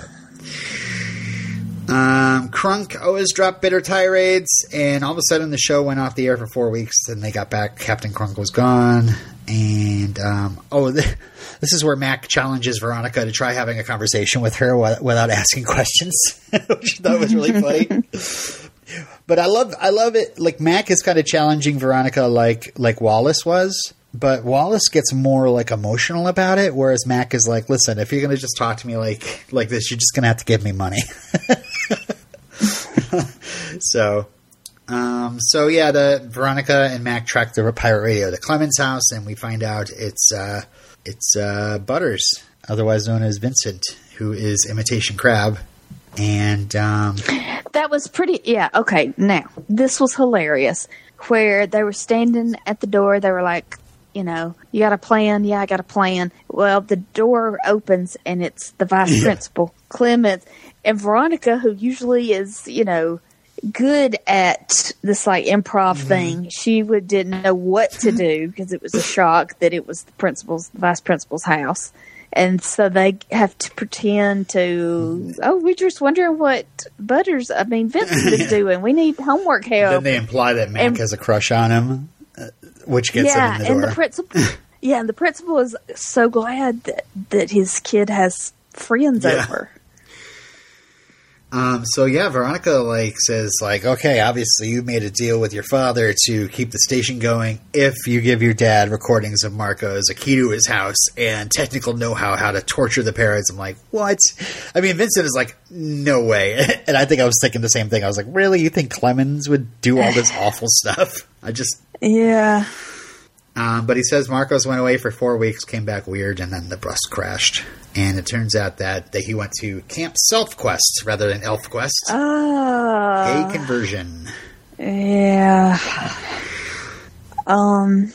Speaker 1: Um, Crunk always dropped bitter tirades, and all of a sudden the show went off the air for four weeks. Then they got back. Captain Crunk was gone, and um, oh, th- this is where Mac challenges Veronica to try having a conversation with her wi- without asking questions, which I thought was really funny. but I love, I love it. Like Mac is kind of challenging Veronica, like like Wallace was. But Wallace gets more like emotional about it, whereas Mac is like, "Listen, if you're going to just talk to me like like this, you're just going to have to give me money." so, um, so yeah, the Veronica and Mac track the pirate radio to Clemens' house, and we find out it's uh, it's uh, Butters, otherwise known as Vincent, who is Imitation Crab, and um,
Speaker 2: That was pretty. Yeah. Okay. Now this was hilarious. Where they were standing at the door, they were like, you know, you got a plan? Yeah, I got a plan. Well, the door opens and it's the vice
Speaker 1: Yeah.
Speaker 2: principal, Clemens, and Veronica, who usually is, you know, good at this like improv thing. She would didn't know what to do because it was a shock that it was the principal's, the vice principal's house. And so they have to pretend to. Oh, we're just wondering what Butters. I mean, Vincent is doing. We need homework help.
Speaker 1: then they imply that Mac
Speaker 2: And-
Speaker 1: has a crush on him, uh, which gets
Speaker 2: yeah,
Speaker 1: him in the
Speaker 2: and
Speaker 1: door.
Speaker 2: the principal. yeah, and the principal is so glad that that his kid has friends
Speaker 1: Yeah.
Speaker 2: over.
Speaker 1: Um, so yeah, Veronica like says like, okay, obviously you made a deal with your father to keep the station going if you give your dad recordings of Marcos, a key to his house, and technical know-how how to torture the parents. I'm like, what? I mean, Vincent is like, no way. and I think I was thinking the same thing. I was like, really? You think Clemens would do all this awful stuff? I just.
Speaker 2: Yeah.
Speaker 1: Um, but he says Marcos went away for four weeks, came back weird, and then the bus crashed. And it turns out that, that he went to Camp Self Quest rather than Elf Quest.
Speaker 2: Ah.
Speaker 1: Gay conversion.
Speaker 2: Yeah. Um.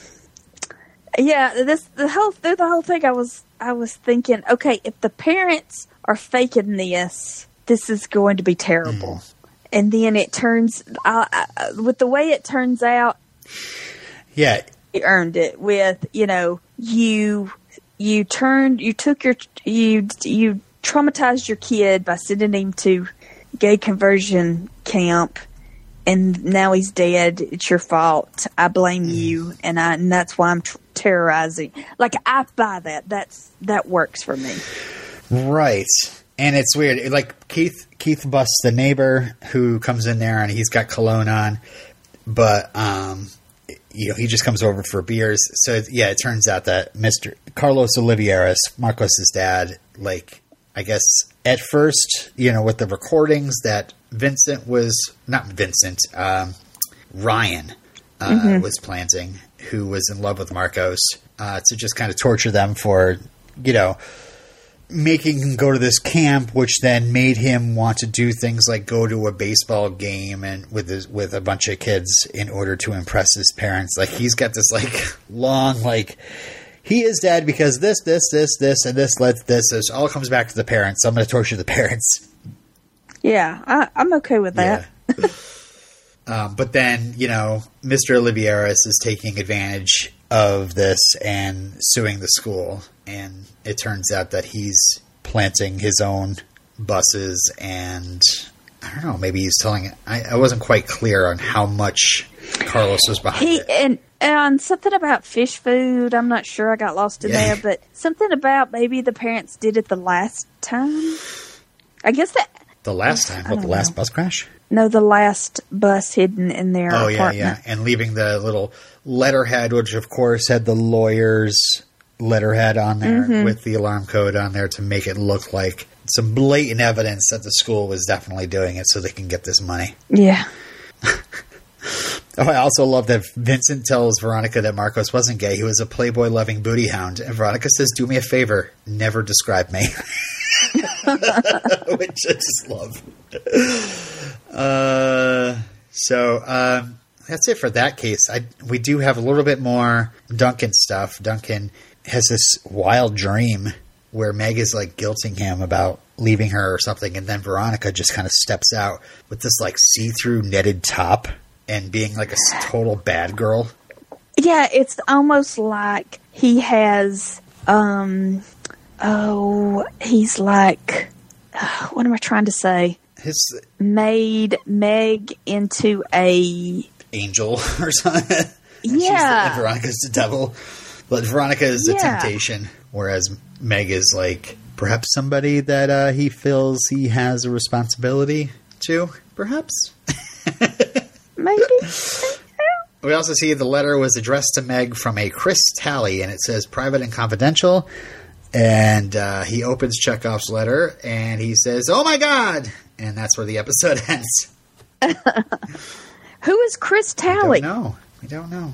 Speaker 2: Yeah. This the whole through the whole thing. I was I was thinking, okay, if the parents are faking this, this is going to be terrible. And then it turns uh, uh, with the way it turns out,
Speaker 1: Yeah,
Speaker 2: he earned it with you know you you turned you took your you you traumatized your kid by sending him to gay conversion camp and now he's dead. It's your fault. I blame you and i and that's why i'm tr- terrorizing. Like i buy that. That's that works for me.
Speaker 1: Right. And it's weird. Like Keith, Keith busts the neighbor who comes in there, and he's got cologne on, but um, you know, he just comes over for beers. So yeah, it turns out that Mister Carlos Olivieras, Marcos's dad, like I guess at first, you know, with the recordings that Vincent was not Vincent, um, Ryan uh, was planting, who was in love with Marcos, uh, to just kind of torture them for, you know, making him go to this camp, which then made him want to do things like go to a baseball game and with his, with a bunch of kids in order to impress his parents. Like he's got this like long like he is dead because this, this, this, this, and this led this. This all comes back to the parents. So I'm going to torture the parents.
Speaker 2: yeah I, i'm okay with that
Speaker 1: Yeah. um, but then, you know, Mr. Olivieras is taking advantage of this and suing the school. And it turns out that he's planting his own buses and I don't know, maybe he's telling it. I, I wasn't quite clear on how much Carlos was behind
Speaker 2: He
Speaker 1: it.
Speaker 2: and and something about fish food. I'm not sure. I got lost in
Speaker 1: Yeah.
Speaker 2: there, but something about maybe the parents did it the last time. I guess that
Speaker 1: The last time, what, the last
Speaker 2: know.
Speaker 1: bus crash?
Speaker 2: no, the last bus hidden in their
Speaker 1: Oh, yeah, yeah. And leaving the little letterhead, which of course had the lawyer's letterhead on there
Speaker 2: Mm-hmm.
Speaker 1: with the alarm code on there to make it look like some blatant evidence that the school was definitely doing it so they can get this money.
Speaker 2: Yeah.
Speaker 1: Oh, I also love that Vincent tells Veronica that Marcos wasn't gay. He was a playboy loving booty hound. And Veronica says, Do me a favor, never describe me. Which I just love. Uh, so um, that's it for that case. I, we do have a little bit more Duncan stuff. Duncan has this wild dream where Meg is like guilting him about leaving her or something, and then Veronica just kind of steps out with this like see through netted top and being like a total bad girl.
Speaker 2: Yeah, it's almost like he has um oh, he's like uh, what am I trying to say?
Speaker 1: His
Speaker 2: Made Meg into a
Speaker 1: angel or something. And she's
Speaker 2: Yeah.
Speaker 1: Veronica's the devil. But Veronica is the
Speaker 2: Yeah.
Speaker 1: temptation, whereas Meg is like perhaps somebody that uh, he feels he has a responsibility to. Perhaps.
Speaker 2: maybe
Speaker 1: We also see the letter was addressed to Meg from a Chris Tally, and it says private and confidential. And uh, he opens Chekhov's letter, and he says, "Oh my God!" And that's where the episode ends.
Speaker 2: Who is Chris
Speaker 1: Don't
Speaker 2: Talley?
Speaker 1: know. We don't know.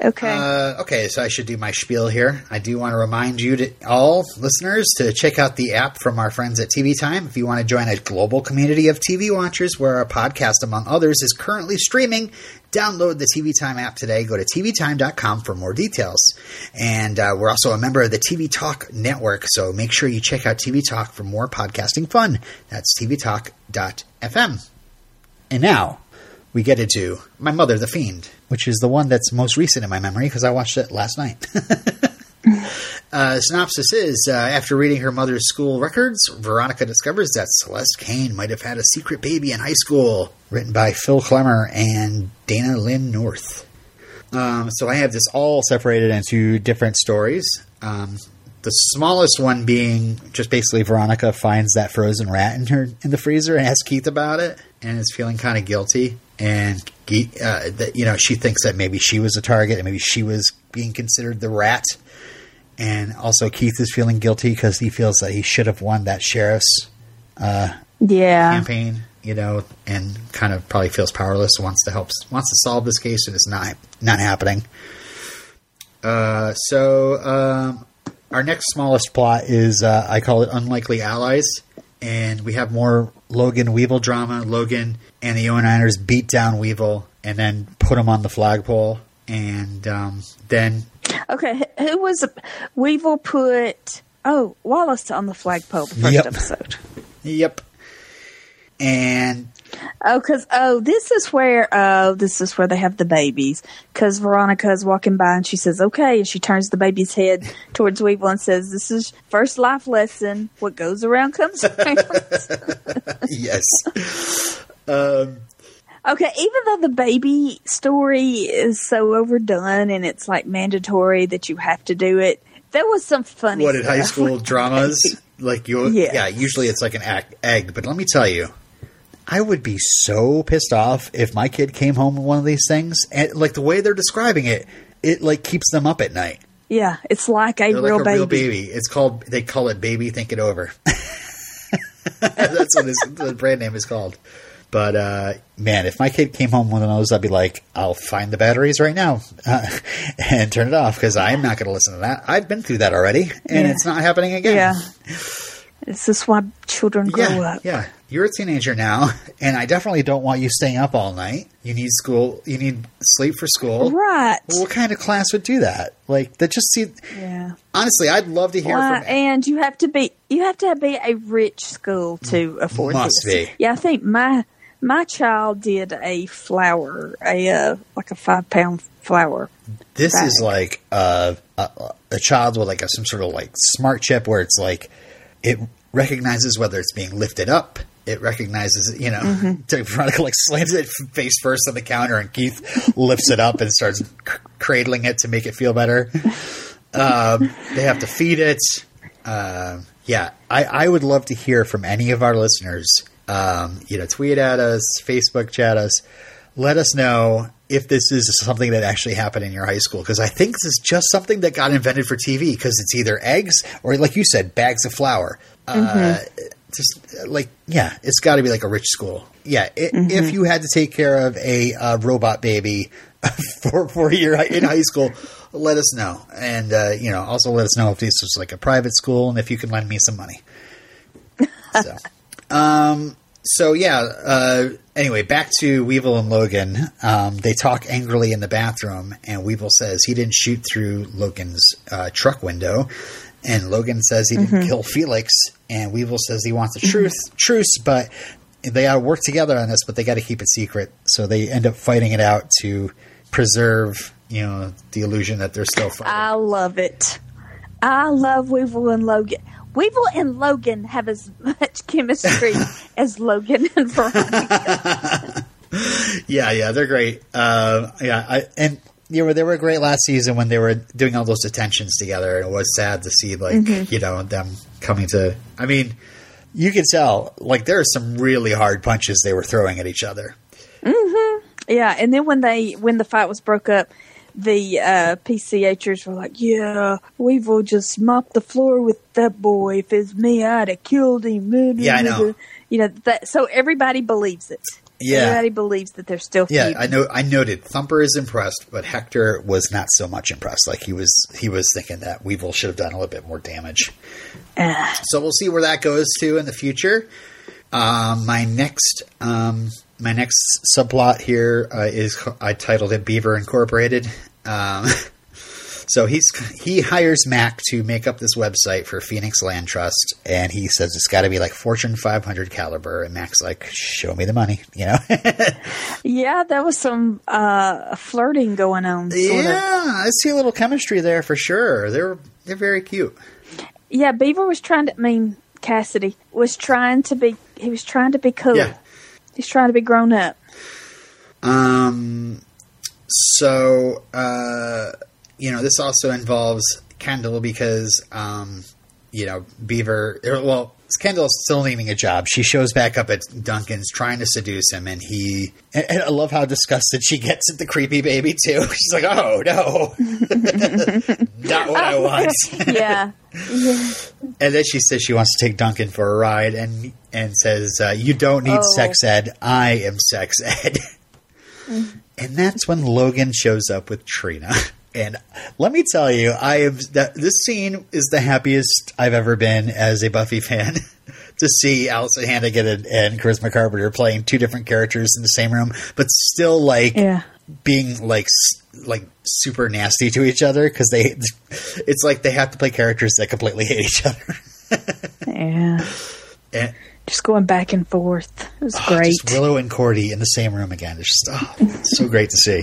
Speaker 2: Okay.
Speaker 1: Uh, okay, so I should do my spiel here. I do want to remind you, to all listeners, to check out the app from our friends at TV Time if you want to join a global community of TV watchers where our podcast, among others, is currently streaming. Download the TV Time app today. Go to tvtime.com for more details. And uh, we're also a member of the TV Talk network, so make sure you check out TV Talk for more podcasting fun. That's tvtalk.fm. And now we get into My Mother the Fiend, which is the one that's most recent in my memory because I watched it last night. uh, synopsis is uh, After reading her mother's school records, Veronica discovers that Celeste Kane might have had a secret baby in high school. Written by Phil Klemmer and Dayna Lynne North. Um, so I have this all separated into different stories. Um, the smallest one being just basically Veronica finds that frozen rat in her in the freezer and asks Keith about it and is feeling kind of guilty. And uh, that you know she thinks that maybe she was a target and maybe she was being considered the rat. And also Keith is feeling guilty because he feels that he should have won that sheriff's
Speaker 2: yeah.
Speaker 1: campaign, you know, and kind of probably feels powerless. Wants to help, wants to solve this case, and it's not not happening. Uh, so um, our next smallest plot is uh, I call it unlikely allies, and we have more Logan Weevil drama. Logan and the 09ers beat down Weevil and then put him on the flagpole, and um, then
Speaker 2: Okay. Who was Weevil put oh, Wallace on the flagpole the first
Speaker 1: Yep.
Speaker 2: episode.
Speaker 1: yep, and
Speaker 2: Oh, because oh, this is where oh, this is where they have the babies. Because Veronica is walking by and she says, "Okay," and she turns the baby's head towards Weevil and says, "This is first life lesson. What goes around comes around."
Speaker 1: yes. Um,
Speaker 2: okay, even though the baby story is so overdone and it's like mandatory that you have to do it, there was some funny.
Speaker 1: what in high school dramas like you
Speaker 2: Yes.
Speaker 1: yeah usually it's like an egg but let me tell you i would be so pissed off if my kid came home with one of these things and like the way they're describing it it like keeps them up at night
Speaker 2: Yeah, it's like a
Speaker 1: they're
Speaker 2: real
Speaker 1: like a
Speaker 2: baby.
Speaker 1: real baby it's called they call it baby think it over that's what his, the brand name is called but uh, man, if my kid came home with one of those, I'd be like, "I'll find the batteries right now uh, and turn it off because I'm not going to listen to that. I've been through that already, and
Speaker 2: Yeah.
Speaker 1: it's not happening again."
Speaker 2: Yeah. This is why children grow
Speaker 1: yeah,
Speaker 2: up.
Speaker 1: yeah. You're a teenager now, and I definitely don't want you staying up all night. You need school. You need sleep for school.
Speaker 2: Right.
Speaker 1: Well, what kind of class would do that? Like that? Just see.
Speaker 2: Yeah.
Speaker 1: Honestly, I'd love to hear from.
Speaker 2: and you have to be you have to be a rich school to afford
Speaker 1: Must
Speaker 2: this.
Speaker 1: be.
Speaker 2: Yeah, I think my My child did a flower, a uh, like a five pound flower.
Speaker 1: This
Speaker 2: Right.
Speaker 1: is like uh, a, a child with like a, some sort of like smart chip where it's like it recognizes whether it's being lifted up. It recognizes, you know,
Speaker 2: Mm-hmm.
Speaker 1: Veronica like slams it face first on the counter, and Keith lifts it up and starts c- cradling it to make it feel better. Um, they have to feed it. Um yeah, I, I would love to hear from any of our listeners. Um, you know, tweet at us, Facebook chat us. Let us know if this is something that actually happened in your high school because I think this is just something that got invented for TV because it's either eggs or, like you said, bags of flour. Uh, just uh, like yeah, it's got to be like a rich school. Yeah, i if you had to take care of a uh, robot baby for for your in high school, let us know, and uh, you know also let us know if this was like a private school and if you can lend me some money. So, um, so yeah. Uh, anyway, back to Weevil and Logan. Um, they talk angrily in the bathroom, and Weevil says he didn't shoot through Logan's uh, truck window, and Logan says he didn't kill Felix, and Weevil says he wants a truth truce, but they got to work together on this, but they got to keep it secret. So they end up fighting it out to preserve, you know, the illusion that they're still fighting.
Speaker 2: I love it. I love Weevil and Logan. Weevil and Logan have as much chemistry as Logan and Veronica.
Speaker 1: Yeah, yeah, they're great. Uh, yeah, I, and you know they were great last season when they were doing all those detentions together. And it was sad to see like you know them coming to. I mean, you could tell like there are some really hard punches they were throwing at each other.
Speaker 2: Yeah, and then when they when the fight was broke up, the uh, PCHers were like, "Yeah, we Weevil just mopped the floor with that boy. If it's me, I'd have killed him."
Speaker 1: Yeah, I know.
Speaker 2: You know that. So everybody believes it.
Speaker 1: Yeah.
Speaker 2: everybody believes that they're still.
Speaker 1: Yeah,
Speaker 2: feuding.
Speaker 1: I know. I noted Thumper is impressed, but Hector was not so much impressed. Like he was, he was thinking that Weevil should have done a little bit more damage.
Speaker 2: Ah,
Speaker 1: So we'll see where that goes to in the future. Um, my next, um, my next subplot here uh, is I titled it Beaver Incorporated. Um, so he's he hires Mac to make up this website for Phoenix Land Trust, and he says it's got to be like Fortune 500 caliber. And Mac's like, "Show me the money," you know.
Speaker 2: yeah, there was some uh, flirting going on.
Speaker 1: Yeah,
Speaker 2: Of.
Speaker 1: I see a little chemistry there for sure. They're they're very cute.
Speaker 2: Yeah, Beaver was trying to. I mean, Cassidy was trying to be. He was trying to be cool.
Speaker 1: Yeah.
Speaker 2: He's trying to be grown up.
Speaker 1: Um, so, uh, you know, this also involves Kendall because, um, you know, Beaver, er, well, Kendall's still needing a job. She shows back up at Duncan's trying to seduce him, and he. And, and I love how disgusted she gets at the creepy baby, too. She's like, oh, no. Not what I want.
Speaker 2: Yeah, yeah.
Speaker 1: And then she says she wants to take Duncan for a ride, and and says, uh, "You don't need
Speaker 2: Oh.
Speaker 1: sex ed. I am sex ed." and that's when Logan shows up with Trina. And let me tell you, I have that this scene is the happiest I've ever been as a Buffy fan. to see Alyson Hannigan and, and Charisma Carpenter playing two different characters in the same room, but still like
Speaker 2: Yeah.
Speaker 1: being like like super nasty to each other because they it's like they have to play characters that completely hate each other.
Speaker 2: Yeah.
Speaker 1: And
Speaker 2: Just going back and forth. It was
Speaker 1: oh, ah,
Speaker 2: great.
Speaker 1: just Willow and Cordy in the same room again. It's just oh, it's so great to see.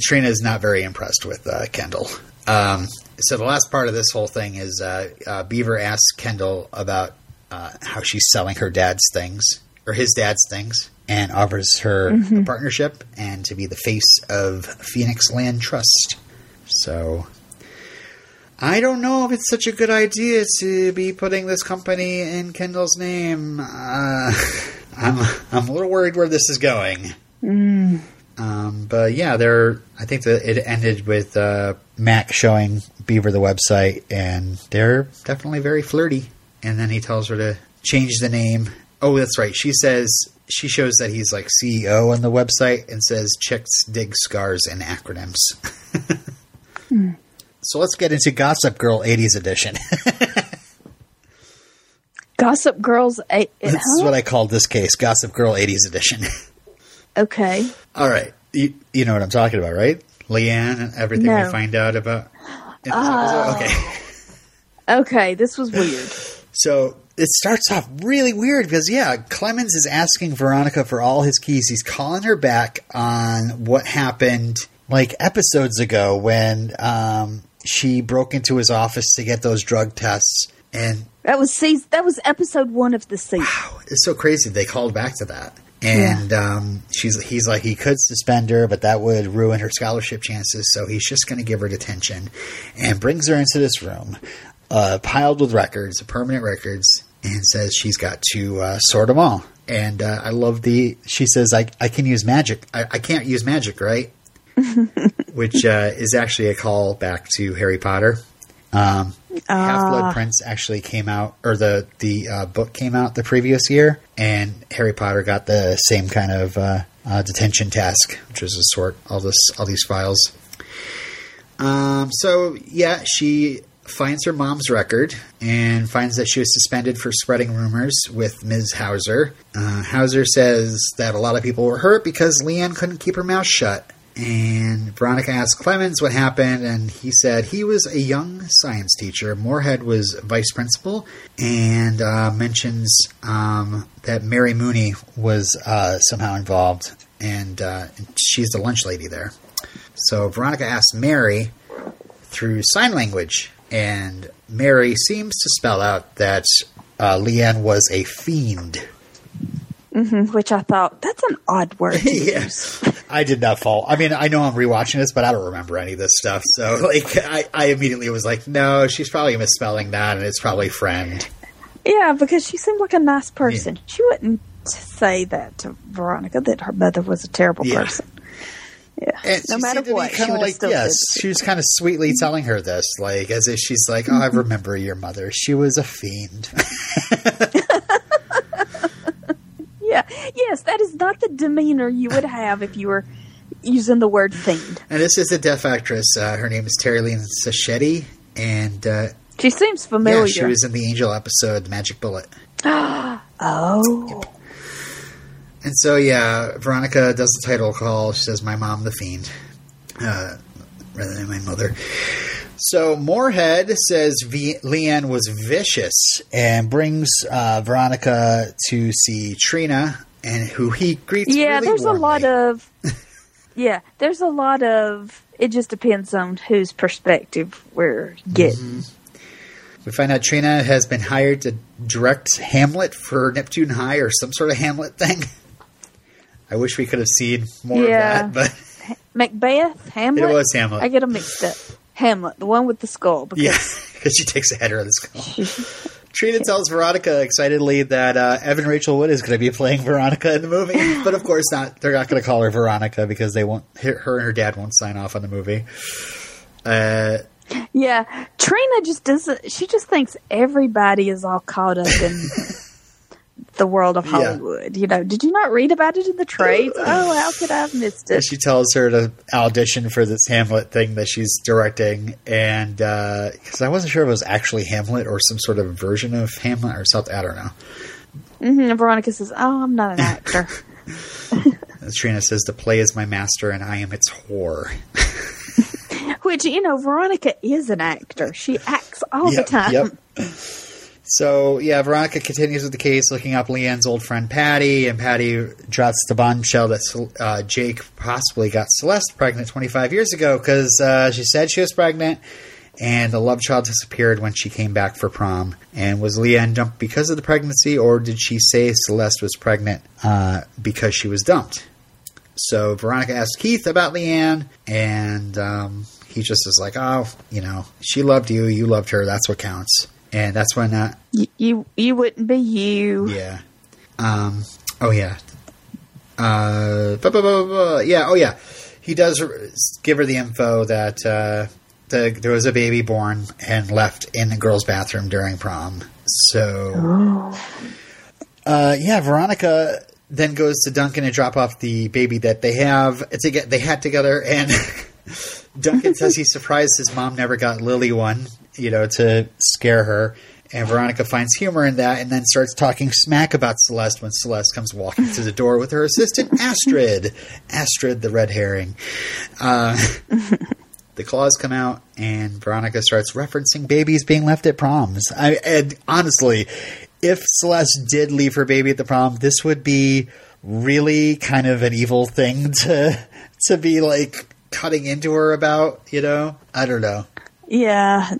Speaker 1: Trina is not very impressed with uh, Kendall. Um, so the last part of this whole thing is uh, uh, Beaver asks Kendall about uh, how she's selling her dad's things or his dad's things, and offers her a partnership and to be the face of Phoenix Land Trust. So I don't know if it's such a good idea to be putting this company in Kendall's name. Uh, I'm I'm a little worried where this is going. Um, but yeah, there. I think that it ended with uh, Mac showing Beaver the website, and they're definitely very flirty. And then he tells her to change the name. Oh, that's right. She says she shows that he's like CEO on the website and says chicks dig scars and acronyms. So let's get into Gossip Girl 80s edition.
Speaker 2: Gossip Girls. A-
Speaker 1: this is what I called this case Gossip Girl 80s edition.
Speaker 2: okay.
Speaker 1: All right. You, you know what I'm talking about, right? Leanne and everything we find out about. episode? Okay.
Speaker 2: Okay, this was weird.
Speaker 1: So it starts off really weird because, yeah, Clemens is asking Veronica for all his keys. He's calling her back on what happened like episodes ago when um, she broke into his office to get those drug tests. And
Speaker 2: That was season, that was episode one of the season.
Speaker 1: wow, it's so crazy they called back to that. And um, she's he's like he could suspend her, but that would ruin her scholarship chances. So he's just going to give her detention, and brings her into this room, uh, piled with records, permanent records, and says she's got to uh, sort them all. And uh, I love the she says I I can use magic. I, I can't use magic, right? Which uh, is actually a call back to Harry Potter. Um, Half Blood Prince actually came out, or the the uh, book came out the previous year, and Harry Potter got the same kind of uh, uh, detention task, which was to sort all this all these files. Um, so yeah, she finds her mom's record and finds that she was suspended for spreading rumors with Ms. Hauser. Uh, Hauser says that a lot of people were hurt because Leanne couldn't keep her mouth shut. And Veronica asked Clemens what happened, and he said he was a young science teacher. Moorhead was vice principal, and uh, mentions um, that Mary Mooney was uh, somehow involved, and uh, she's the lunch lady there. So Veronica asked Mary through sign language, and Mary seems to spell out that uh, Leanne was a fiend. Mm-hmm.
Speaker 2: Which I thought, that's an odd word
Speaker 1: Yes. I did not fall. I mean, I know I'm rewatching this, but I don't remember any of this stuff. So, like, I, I immediately was like, no, she's probably misspelling that, and it's probably friend.
Speaker 2: Yeah, because she seemed like a nice person. She wouldn't say that to Veronica that her mother was a terrible
Speaker 1: Yeah.
Speaker 2: person. Yeah.
Speaker 1: And
Speaker 2: no matter
Speaker 1: seemed to be
Speaker 2: what, she would
Speaker 1: like,
Speaker 2: still
Speaker 1: yes, she was kind of sweetly mm-hmm. telling her this, like, as if she's like, oh, I mm-hmm. remember your mother. She was a fiend.
Speaker 2: Yeah. Yes, that is not the demeanor you would have if you were using the word fiend.
Speaker 1: and this is a deaf actress. Uh, her name is Terry Lynn Sachetti, and uh,
Speaker 2: She seems familiar.
Speaker 1: yeah, she was in the Angel episode, Magic Bullet.
Speaker 2: oh.
Speaker 1: And so, yeah, Veronica does the title call. She says, "My mom, the fiend," uh, rather than my mother. So Moorhead says v- Leanne was vicious and brings uh, Veronica to see Trina, and who he greets.
Speaker 2: Yeah,
Speaker 1: really
Speaker 2: there's a lot of. Yeah, there's a lot of. It just depends on whose perspective we're getting.
Speaker 1: Mm-hmm. We find out Trina has been hired to direct Hamlet for Neptune High or some sort of Hamlet thing. I wish we could have seen more
Speaker 2: Yeah.
Speaker 1: of that, but
Speaker 2: Macbeth, Hamlet.
Speaker 1: It was Hamlet.
Speaker 2: I get them mixed up. Hamlet, the one with the skull. Because
Speaker 1: Yeah, because she takes a header of the skull. Trina tells Veronica excitedly that uh, Evan Rachel Wood is going to be playing Veronica in the movie, but of course not. They're not going to call her Veronica because they won't. Her her and her dad won't sign off on the movie. Uh,
Speaker 2: Yeah, Trina just doesn't. She just thinks everybody is all caught up in the world of
Speaker 1: Yeah.
Speaker 2: Hollywood. You know, did you not read about it in the trades? Oh, how could I have missed it?
Speaker 1: she tells her to audition for this Hamlet thing that she's directing, and because I wasn't sure if it was actually Hamlet or some sort of version of Hamlet or something. I don't know.
Speaker 2: hmm And Veronica says, "Oh, I'm not an actor."
Speaker 1: Trina says the play is my master and I am its whore.
Speaker 2: Which you know, Veronica is an actor. She acts all the time.
Speaker 1: Yep. So yeah, Veronica continues with the case, looking up Leanne's old friend Patty, and Patty drops the bombshell that uh, Jake possibly got Celeste pregnant 25 years ago because uh, she said she was pregnant, and the love child disappeared when she came back for prom. And was Leanne dumped because of the pregnancy, or did she say Celeste was pregnant uh, because she was dumped? So Veronica asks Keith about Leanne, and um, he just is like, "Oh, you know, she loved you, you loved her. That's what counts." And that's when, uh,
Speaker 2: You, you you wouldn't be you.
Speaker 1: yeah, um, oh yeah, uh, blah, blah, blah, yeah, oh yeah, he does give her the info that uh, the, there was a baby born and left in the girls' bathroom during prom. So, uh, yeah, Veronica then goes to Duncan to drop off the baby that they have to get they had together, and Duncan says he's surprised his mom never got Lily one, you know, to scare her. And Veronica finds humor in that, and then starts talking smack about Celeste when Celeste comes walking through the door with her assistant Astrid, Astrid, the red herring. Uh, the claws come out, and Veronica starts referencing babies being left at proms. I, and honestly, if Celeste did leave her baby at the prom, this would be really kind of an evil thing to to be like cutting into her about. You know, I don't know.
Speaker 2: Yeah.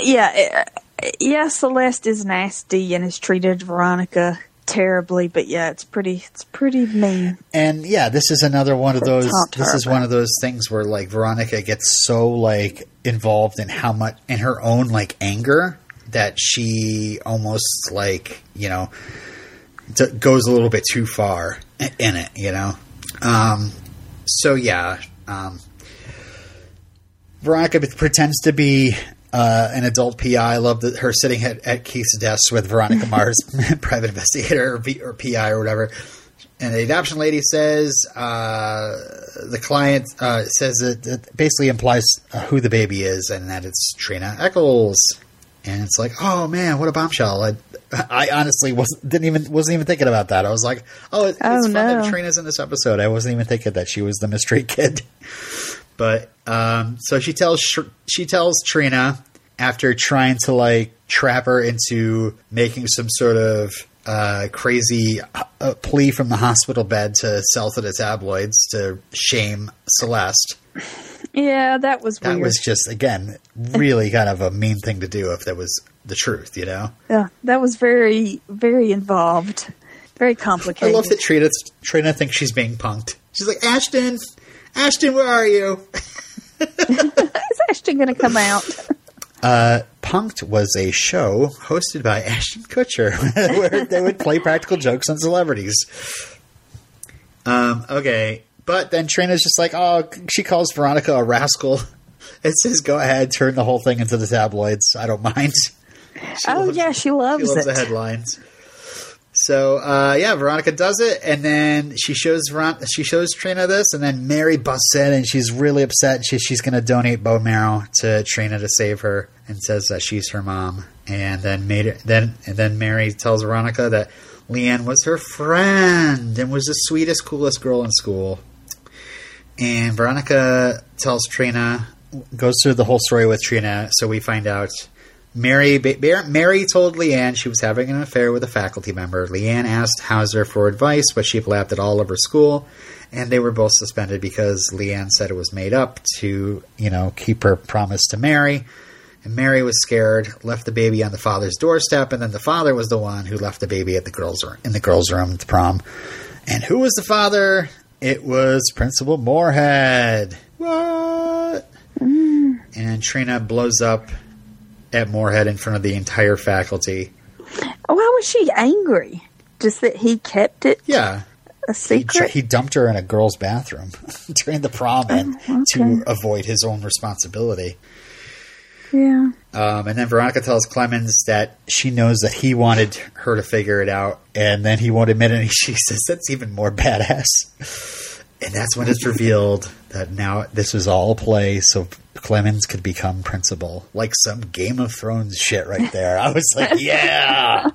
Speaker 2: Yeah. uh, Yeah, Celeste is nasty and has treated Veronica terribly, but yeah, it's pretty it's pretty mean.
Speaker 1: And yeah, this is another one of those. This is one of those things where like Veronica gets so like involved in how much in her own like anger that she almost like you know d- goes a little bit too far in it. You know. Um, so yeah, um, Veronica pretends to be uh, an adult PI. I love that her sitting at, at Keith's desk with Veronica Mars, private investigator or, V, or PI or whatever. And the adoption lady says uh, the client uh, says that it basically implies uh, who the baby is and that it's Trina Echolls. And it's like, oh man, what a bombshell! I, I honestly wasn't didn't even wasn't even thinking about that. I was like, oh, it,
Speaker 2: Oh,
Speaker 1: it's fun that
Speaker 2: no.
Speaker 1: Trina's in this episode. I wasn't even thinking that she was the mystery kid. But um, so she tells Sh- she tells Trina after trying to like trap her into making some sort of uh, crazy uh, plea from the hospital bed to sell to the tabloids to shame Celeste.
Speaker 2: Yeah, that was
Speaker 1: That
Speaker 2: weird.
Speaker 1: was just again really kind of a mean thing to do if that was the truth, you know.
Speaker 2: yeah, that was very very involved. Very complicated.
Speaker 1: I love that Trina Trina thinks she's being punked. She's like Ashton, Ashton, where are you?
Speaker 2: Is Ashton going to come out?
Speaker 1: Uh, Punk'd was a show hosted by Ashton Kutcher where they would play practical jokes on celebrities. Um, okay, but then Trina's just like, oh, she calls Veronica a rascal. It says, go ahead, turn the whole thing into the tabloids. I don't mind. She
Speaker 2: oh
Speaker 1: loves-
Speaker 2: yeah, she loves,
Speaker 1: she loves
Speaker 2: it.
Speaker 1: the headlines. So uh, yeah, Veronica does it, and then she shows she shows Trina this, and then Mary busts in, and she's really upset. She, she's going to donate bone marrow to Trina to save her, and says that she's her mom. And then made it, then and then Mary tells Veronica that Leanne was her friend and was the sweetest, coolest girl in school. And Veronica tells Trina, goes through the whole story with Trina. So we find out Mary Mary told Leanne she was having an affair with a faculty member. Leanne asked Hauser for advice, but she blabbed it all over school, and they were both suspended because Leanne said it was made up to, you know, keep her promise to Mary. And Mary was scared, left the baby on the father's doorstep, and then the father was the one who left the baby at the girls' room, in the girls' room at the prom. And who was the father? It was Principal Moorhead. What? And Trina blows up at Moorhead in front of the entire faculty.
Speaker 2: Why was she angry? Just that he kept it
Speaker 1: Yeah.
Speaker 2: a
Speaker 1: He,
Speaker 2: secret.
Speaker 1: he dumped her in a girl's bathroom during the prom and
Speaker 2: Oh,
Speaker 1: to avoid his own responsibility.
Speaker 2: yeah.
Speaker 1: Um, and then Veronica tells Clemens that she knows that he wanted her to figure it out, and then he won't admit it. And she says that's even more badass. And that's when it's revealed that now this was all a play, so Clemens could become principal, like some Game of Thrones shit right there. I was like, yeah.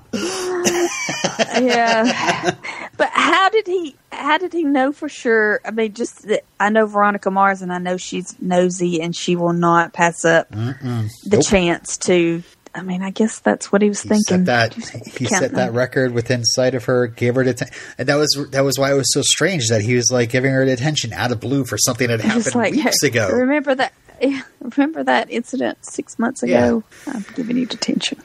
Speaker 2: yeah. but how did he? How did he know for sure? I mean, just that I know Veronica Mars, and I know she's nosy, and she will not pass up the
Speaker 1: Nope.
Speaker 2: chance to. I mean, I guess that's what he was
Speaker 1: He
Speaker 2: thinking.
Speaker 1: set that he set that record within sight of her, gave her the and that was that was why it was so strange that he was like giving her the attention out of blue for something that happened
Speaker 2: like
Speaker 1: weeks ago.
Speaker 2: Remember that? yeah, Remember that incident six months ago? I'm giving you detention.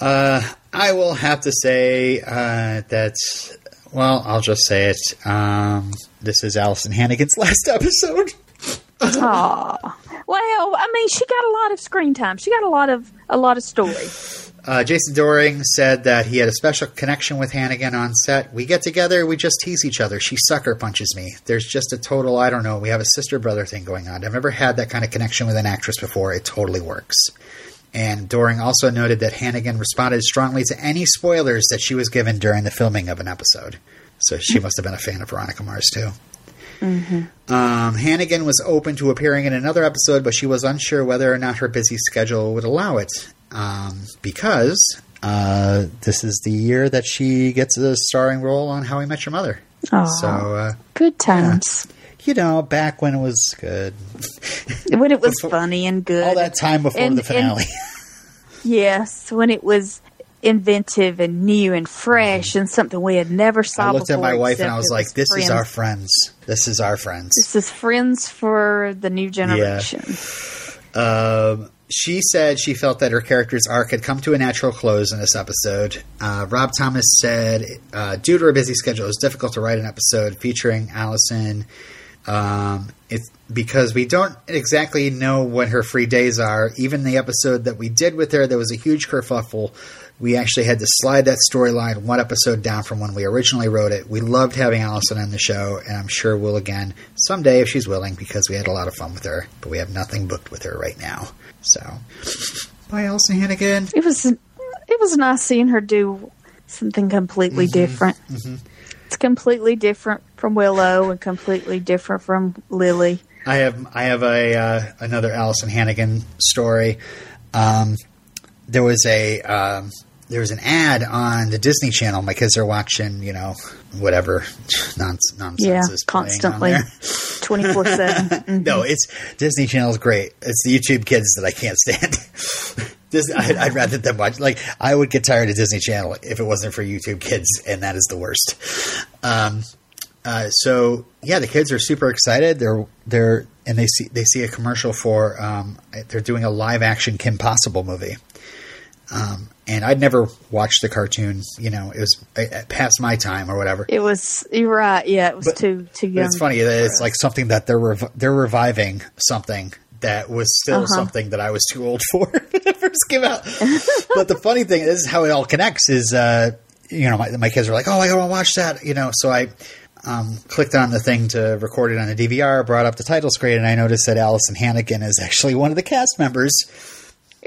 Speaker 1: Uh, I will have to say uh, that. Well, I'll just say it. Um, this is Alyson Hannigan's last episode.
Speaker 2: Aw. Well, I mean, she got a lot of screen time. She got a lot of a lot of story.
Speaker 1: Uh, Jason Dohring said that he had a special connection with Hannigan on set. We get together, we just tease each other. She sucker punches me. There's just a total, I don't know, we have a sister brother thing going on. I've never had that kind of connection with an actress before. It totally works. And Doring also noted that Hannigan responded strongly to any spoilers that she was given during the filming of an episode. So she must have been a fan of Veronica Mars, too. Um, Hannigan was open to appearing in another episode, but she was unsure whether or not her busy schedule would allow it. Um, because uh, this is the year that she gets a starring role on How I Met Your Mother.
Speaker 2: Aw.
Speaker 1: So, uh,
Speaker 2: Good times.
Speaker 1: you know, back when it was good.
Speaker 2: when it was
Speaker 1: Before-
Speaker 2: funny and good.
Speaker 1: All that time before
Speaker 2: And-
Speaker 1: the finale.
Speaker 2: Yes, when it was inventive and new and fresh and something we had never saw.
Speaker 1: I looked at my wife and I was like, "This is our friends. This is our friends."
Speaker 2: This is friends for the new generation.
Speaker 1: Um, she said she felt that her character's arc had come to a natural close in this episode. Uh, Rob Thomas said, uh, due to her busy schedule, it was difficult to write an episode featuring Alyson. Um, it's because we don't exactly know what her free days are. Even the episode that we did with her, there was a huge kerfuffle. We actually had to slide that storyline one episode down from when we originally wrote it. We loved having Alyson on the show, and I'm sure we'll again someday if she's willing, because we had a lot of fun with her. But we have nothing booked with her right now. So, bye, Alyson Hannigan.
Speaker 2: It was it was nice seeing her do something completely
Speaker 1: Mm-hmm.
Speaker 2: different. It's completely different from Willow and completely different from Lily.
Speaker 1: I have I have a uh, another Alyson Hannigan story. Um, there was a um, there was an ad on the Disney Channel. My kids are watching, you know, whatever nonsense, nonsense
Speaker 2: Yeah,
Speaker 1: is
Speaker 2: constantly. 24 7.
Speaker 1: No, it's Disney Channel is great. It's the YouTube kids that I can't stand. I'd, I'd rather them watch. Like I would get tired of Disney Channel if it wasn't for YouTube kids, and that is the worst. Um, uh, so yeah, the kids are super excited. They're they're and they see they see a commercial for um, they're doing a live action Kim Possible movie. Um, and I'd never watched the cartoon. You know, it was uh, past my time or whatever.
Speaker 2: It was, you're right. Yeah, it was
Speaker 1: But-
Speaker 2: too too young.
Speaker 1: it's funny that it's like something that they're rev- they're reviving something that was still
Speaker 2: Uh-huh.
Speaker 1: something that I was too old for when it first came out. but the funny thing is how it all connects is uh, you know my, my kids are like oh I want to watch that you know so I um, clicked on the thing to record it on the DVR brought up the title screen and I noticed that Alyson Hannigan is actually one of the cast members.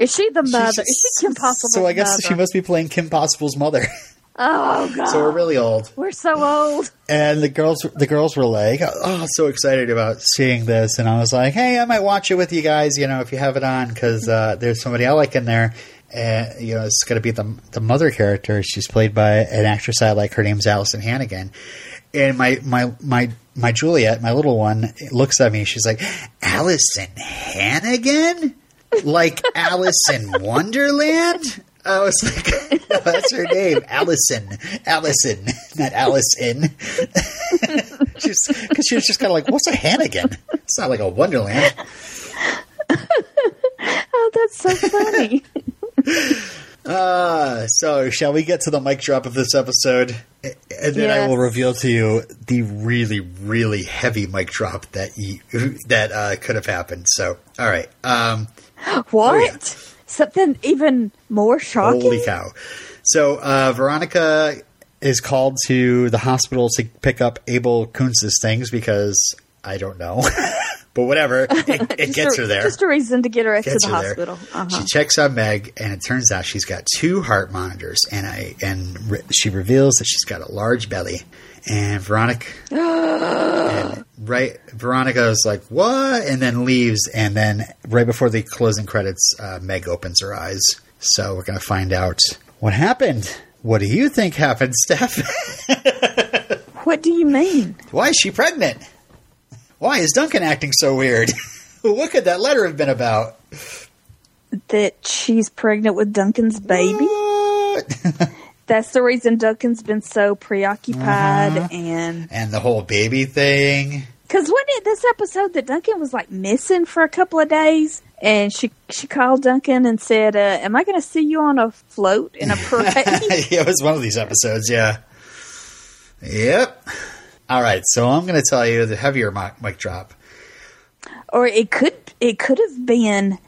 Speaker 2: Is she the mother?
Speaker 1: She's-
Speaker 2: Is she Kim Possible's
Speaker 1: So I guess
Speaker 2: mother?
Speaker 1: she must be playing Kim Possible's mother.
Speaker 2: Oh god,
Speaker 1: so we're really old.
Speaker 2: we're so old.
Speaker 1: and the girls the girls were like oh so excited about seeing this and i was like hey i might watch it with you guys you know if you have it on because uh, there's somebody i like in there and you know it's going to be the, the mother character she's played by an actress i like her name's alyson hannigan and my my my my juliet my little one looks at me she's like alyson hannigan like alice in wonderland I was like, no, that's her name, Allison. Allison, not Alice in. She's because she was just kind of like, what's a Hannigan? It's not like a Wonderland.
Speaker 2: Oh, that's so funny.
Speaker 1: Uh, so shall we get to the mic drop of this episode? And then I will reveal to you the really, really heavy mic drop that you, that uh, could have happened. So, all right. Um,
Speaker 2: what?
Speaker 1: Oh, yeah.
Speaker 2: Something even more shocking?
Speaker 1: Holy cow. So uh, Veronica is called to the hospital to pick up Abel Koontz's things because I don't know. but whatever. It, it gets
Speaker 2: a,
Speaker 1: her there.
Speaker 2: Just a reason to get her to the
Speaker 1: her
Speaker 2: hospital. Uh-huh.
Speaker 1: She checks on Meg, and it turns out she's got two heart monitors, and I and re- she reveals that she's got a large belly. And Veronica, and right, Veronica is like, "What?" and then leaves. And then right before the closing credits, uh, Meg opens her eyes. So we're gonna find out what happened. What do you think happened, Steph?
Speaker 2: What do you mean?
Speaker 1: Why is she pregnant? Why is Duncan acting so weird? what could that letter have been about?
Speaker 2: That she's pregnant with Duncan's baby? That's the reason Duncan's been so preoccupied
Speaker 1: Uh-huh.
Speaker 2: and
Speaker 1: and the whole baby thing.
Speaker 2: because wasn't it this episode that Duncan was like missing for a couple of days, and she she called Duncan and said, uh, "Am I going to see you on a float in a parade?"
Speaker 1: yeah, it was one of these episodes, yeah. Yep. All right, so I'm going to tell you the heavier mic, mic drop.
Speaker 2: or it could it could have been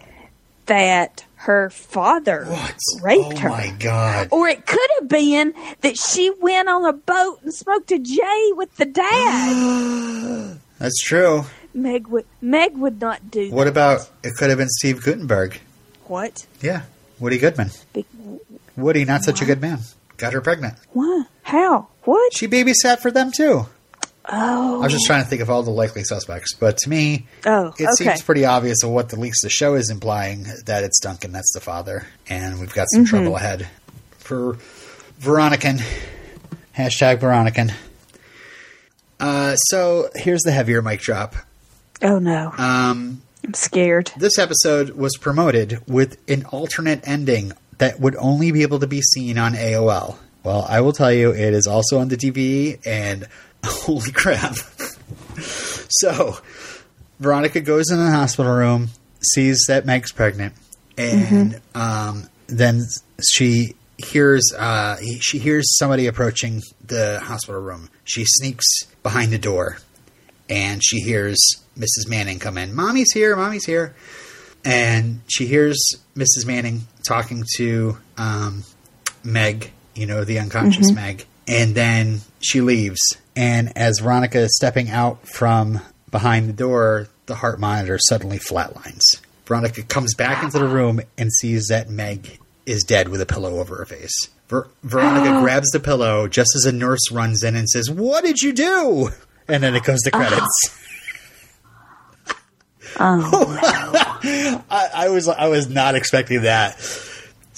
Speaker 2: that her father
Speaker 1: What?
Speaker 2: raped
Speaker 1: oh
Speaker 2: her.
Speaker 1: my god.
Speaker 2: Or it could have been that she went on a boat and smoked a J with the dad.
Speaker 1: That's true.
Speaker 2: Meg would Meg would not do
Speaker 1: What
Speaker 2: that.
Speaker 1: about it could have been Steve Guttenberg?
Speaker 2: what?
Speaker 1: Yeah, Woody Goodman.
Speaker 2: Be-
Speaker 1: Woody, not such a good man. Got her pregnant.
Speaker 2: What? How? What?
Speaker 1: She babysat for them too.
Speaker 2: Oh,
Speaker 1: I was just trying to think of all the likely suspects, but to me,
Speaker 2: oh,
Speaker 1: it
Speaker 2: okay.
Speaker 1: seems pretty obvious of what the leaks the show is implying that it's Duncan, that's the father, and we've got some
Speaker 2: Mm-hmm.
Speaker 1: trouble ahead for Veronican. Hashtag Veronican. Uh, so here's the heavier mic drop.
Speaker 2: Oh no,
Speaker 1: Um,
Speaker 2: I'm scared.
Speaker 1: this episode was promoted with an alternate ending that would only be able to be seen on AOL. Well, I will tell you, it is also on the TV, and holy crap. so, Veronica goes in the hospital room, sees that Meg's pregnant, and um, then she hears uh, he- she hears somebody approaching the hospital room. She sneaks behind the door, and she hears Mrs. Manning come in. Mommy's here. Mommy's here. And she hears Mrs. Manning talking to um, Meg, you know, the unconscious Meg. And then she leaves. And as Veronica is stepping out from behind the door, the heart monitor suddenly flatlines. Veronica comes back into the room and sees that Meg is dead with a pillow over her face. Ver- Veronica oh. grabs the pillow just as a nurse runs in and says, What did you do? And then it goes to credits. Oh, I, I was I was not expecting that.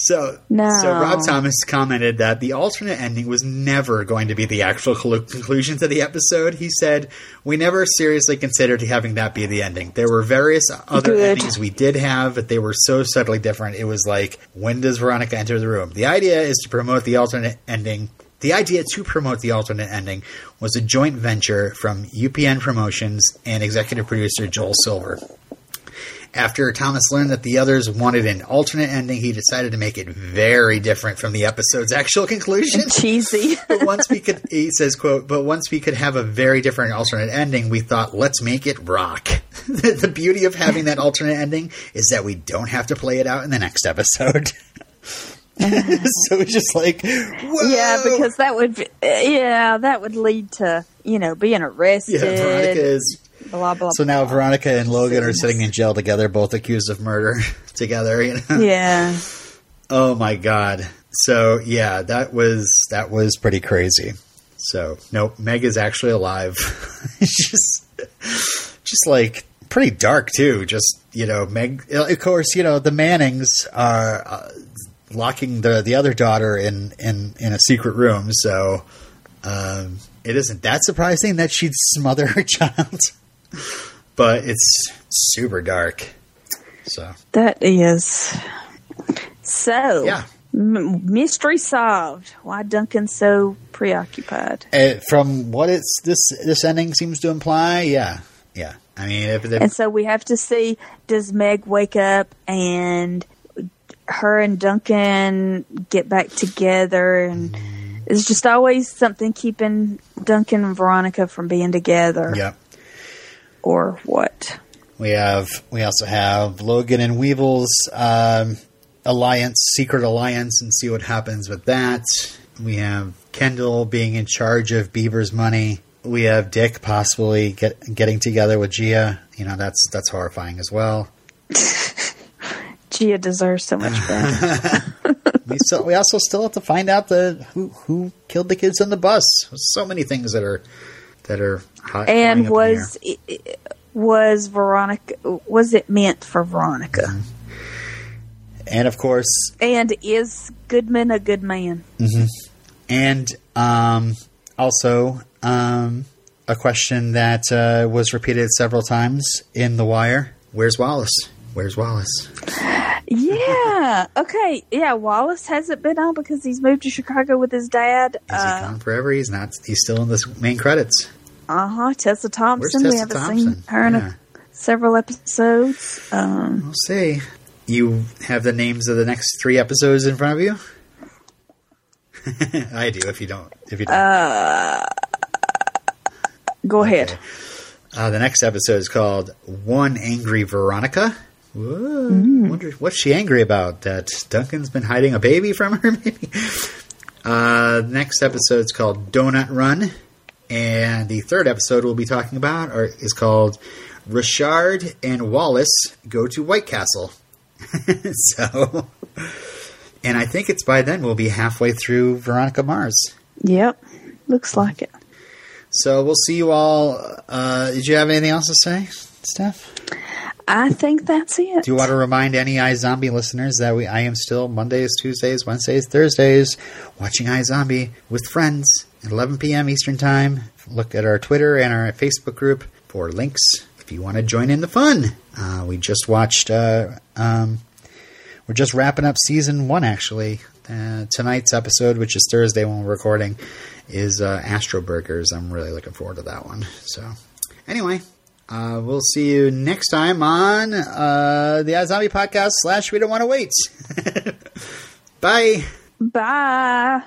Speaker 1: So,
Speaker 2: No.
Speaker 1: so Rob Thomas commented that the alternate ending was never going to be the actual conclusion to the episode. He said, "We never seriously considered having that be the ending. There were various other
Speaker 2: Good.
Speaker 1: endings we did have, but they were so subtly different. It was like, when does Veronica enter the room? The idea is to promote the alternate ending." The idea to promote the alternate ending was a joint venture from UPN Promotions and executive producer Joel Silver. After Thomas learned that the others wanted an alternate ending, he decided to make it very different from the episode's actual conclusion.
Speaker 2: Cheesy.
Speaker 1: but once we could, he says, "quote But once we could have a very different alternate ending, we thought, let's make it rock." the, the beauty of having that alternate ending is that we don't have to play it out in the next episode. so it's just like, whoa.
Speaker 2: yeah, because that would. Be, yeah, that would lead to you know being
Speaker 1: yeah,
Speaker 2: arrested.
Speaker 1: Veronica is
Speaker 2: blah blah.
Speaker 1: So now Veronica and Logan are sitting in jail together, both accused of murder together. You know?
Speaker 2: Yeah.
Speaker 1: Oh my god. So yeah, that was that was pretty crazy. So nope, Meg is actually alive. just just like pretty dark too. Just you know, Meg. Of course, you know the Mannings are uh, locking the the other daughter in in in a secret room. So um, it isn't that surprising that she'd smother her child. But it's super dark. So
Speaker 2: That is. So.
Speaker 1: yeah.
Speaker 2: M- mystery solved. Why Duncan's so preoccupied?
Speaker 1: Uh, from what it's this this ending seems to imply, yeah, yeah. I mean, if, if
Speaker 2: And so we have to see does Meg wake up and her and Duncan get back together and it's just always something keeping Duncan and Veronica from being together
Speaker 1: yeah,
Speaker 2: or what?
Speaker 1: we have we also have Logan and Weevil's um, alliance, secret alliance, and see what happens with that. We have Kendall being in charge of Beaver's money. We have Dick possibly get, getting together with Gia. You know, that's that's horrifying as well.
Speaker 2: Gia deserves so much better.
Speaker 1: we still we also still have to find out the who who killed the kids on the bus. So many things that are that are hot.
Speaker 2: and was was Veronica was it meant for Veronica?
Speaker 1: air. and of course
Speaker 2: And is Goodman a good man?
Speaker 1: and um, also um, a question that uh, was repeated several times in the wire. Where's Wallace? Where's Wallace?
Speaker 2: Yeah. Okay. Yeah. Wallace hasn't been on because he's moved to Chicago with his dad.
Speaker 1: Is he
Speaker 2: Uh
Speaker 1: gone forever? He's not. He's still in the main credits.
Speaker 2: Huh. Tessa Thompson. we haven't
Speaker 1: Thompson?
Speaker 2: seen her in
Speaker 1: Yeah.
Speaker 2: a, several episodes. Um,
Speaker 1: We'll see. You have the names of the next three episodes in front of you. I do. If you don't, if you don't.
Speaker 2: go ahead.
Speaker 1: Uh, the next episode is called "One Angry Veronica." Whoa,
Speaker 2: Mm.
Speaker 1: wonder what's she angry about? That Duncan's been hiding a baby from her. Maybe. Uh, next episode is called "Donut Run," and the third episode we'll be talking about are, is called "Rashard and Wallace Go to White Castle." so, and I think it's by then we'll be halfway through Veronica Mars.
Speaker 2: Yep. Looks like it.
Speaker 1: So we'll see you all. Uh, did you have anything else to say, Steph?
Speaker 2: I think that's it.
Speaker 1: Do you want to remind any iZombie listeners that we I am still Mondays, Tuesdays, Wednesdays, Thursdays watching iZombie with friends at 11 p.m. Eastern Time. Look at our Twitter and our Facebook group for links if you want to join in the fun. Uh, we just watched. Uh, um, we're just wrapping up season one actually. Uh, tonight's episode, which is Thursday when we're recording, is uh, Astro Burgers. I'm really looking forward to that one. So, anyway, uh, we'll see you next time on uh, the iZombie podcast slash We Don't Want to Wait. Bye.
Speaker 2: Bye.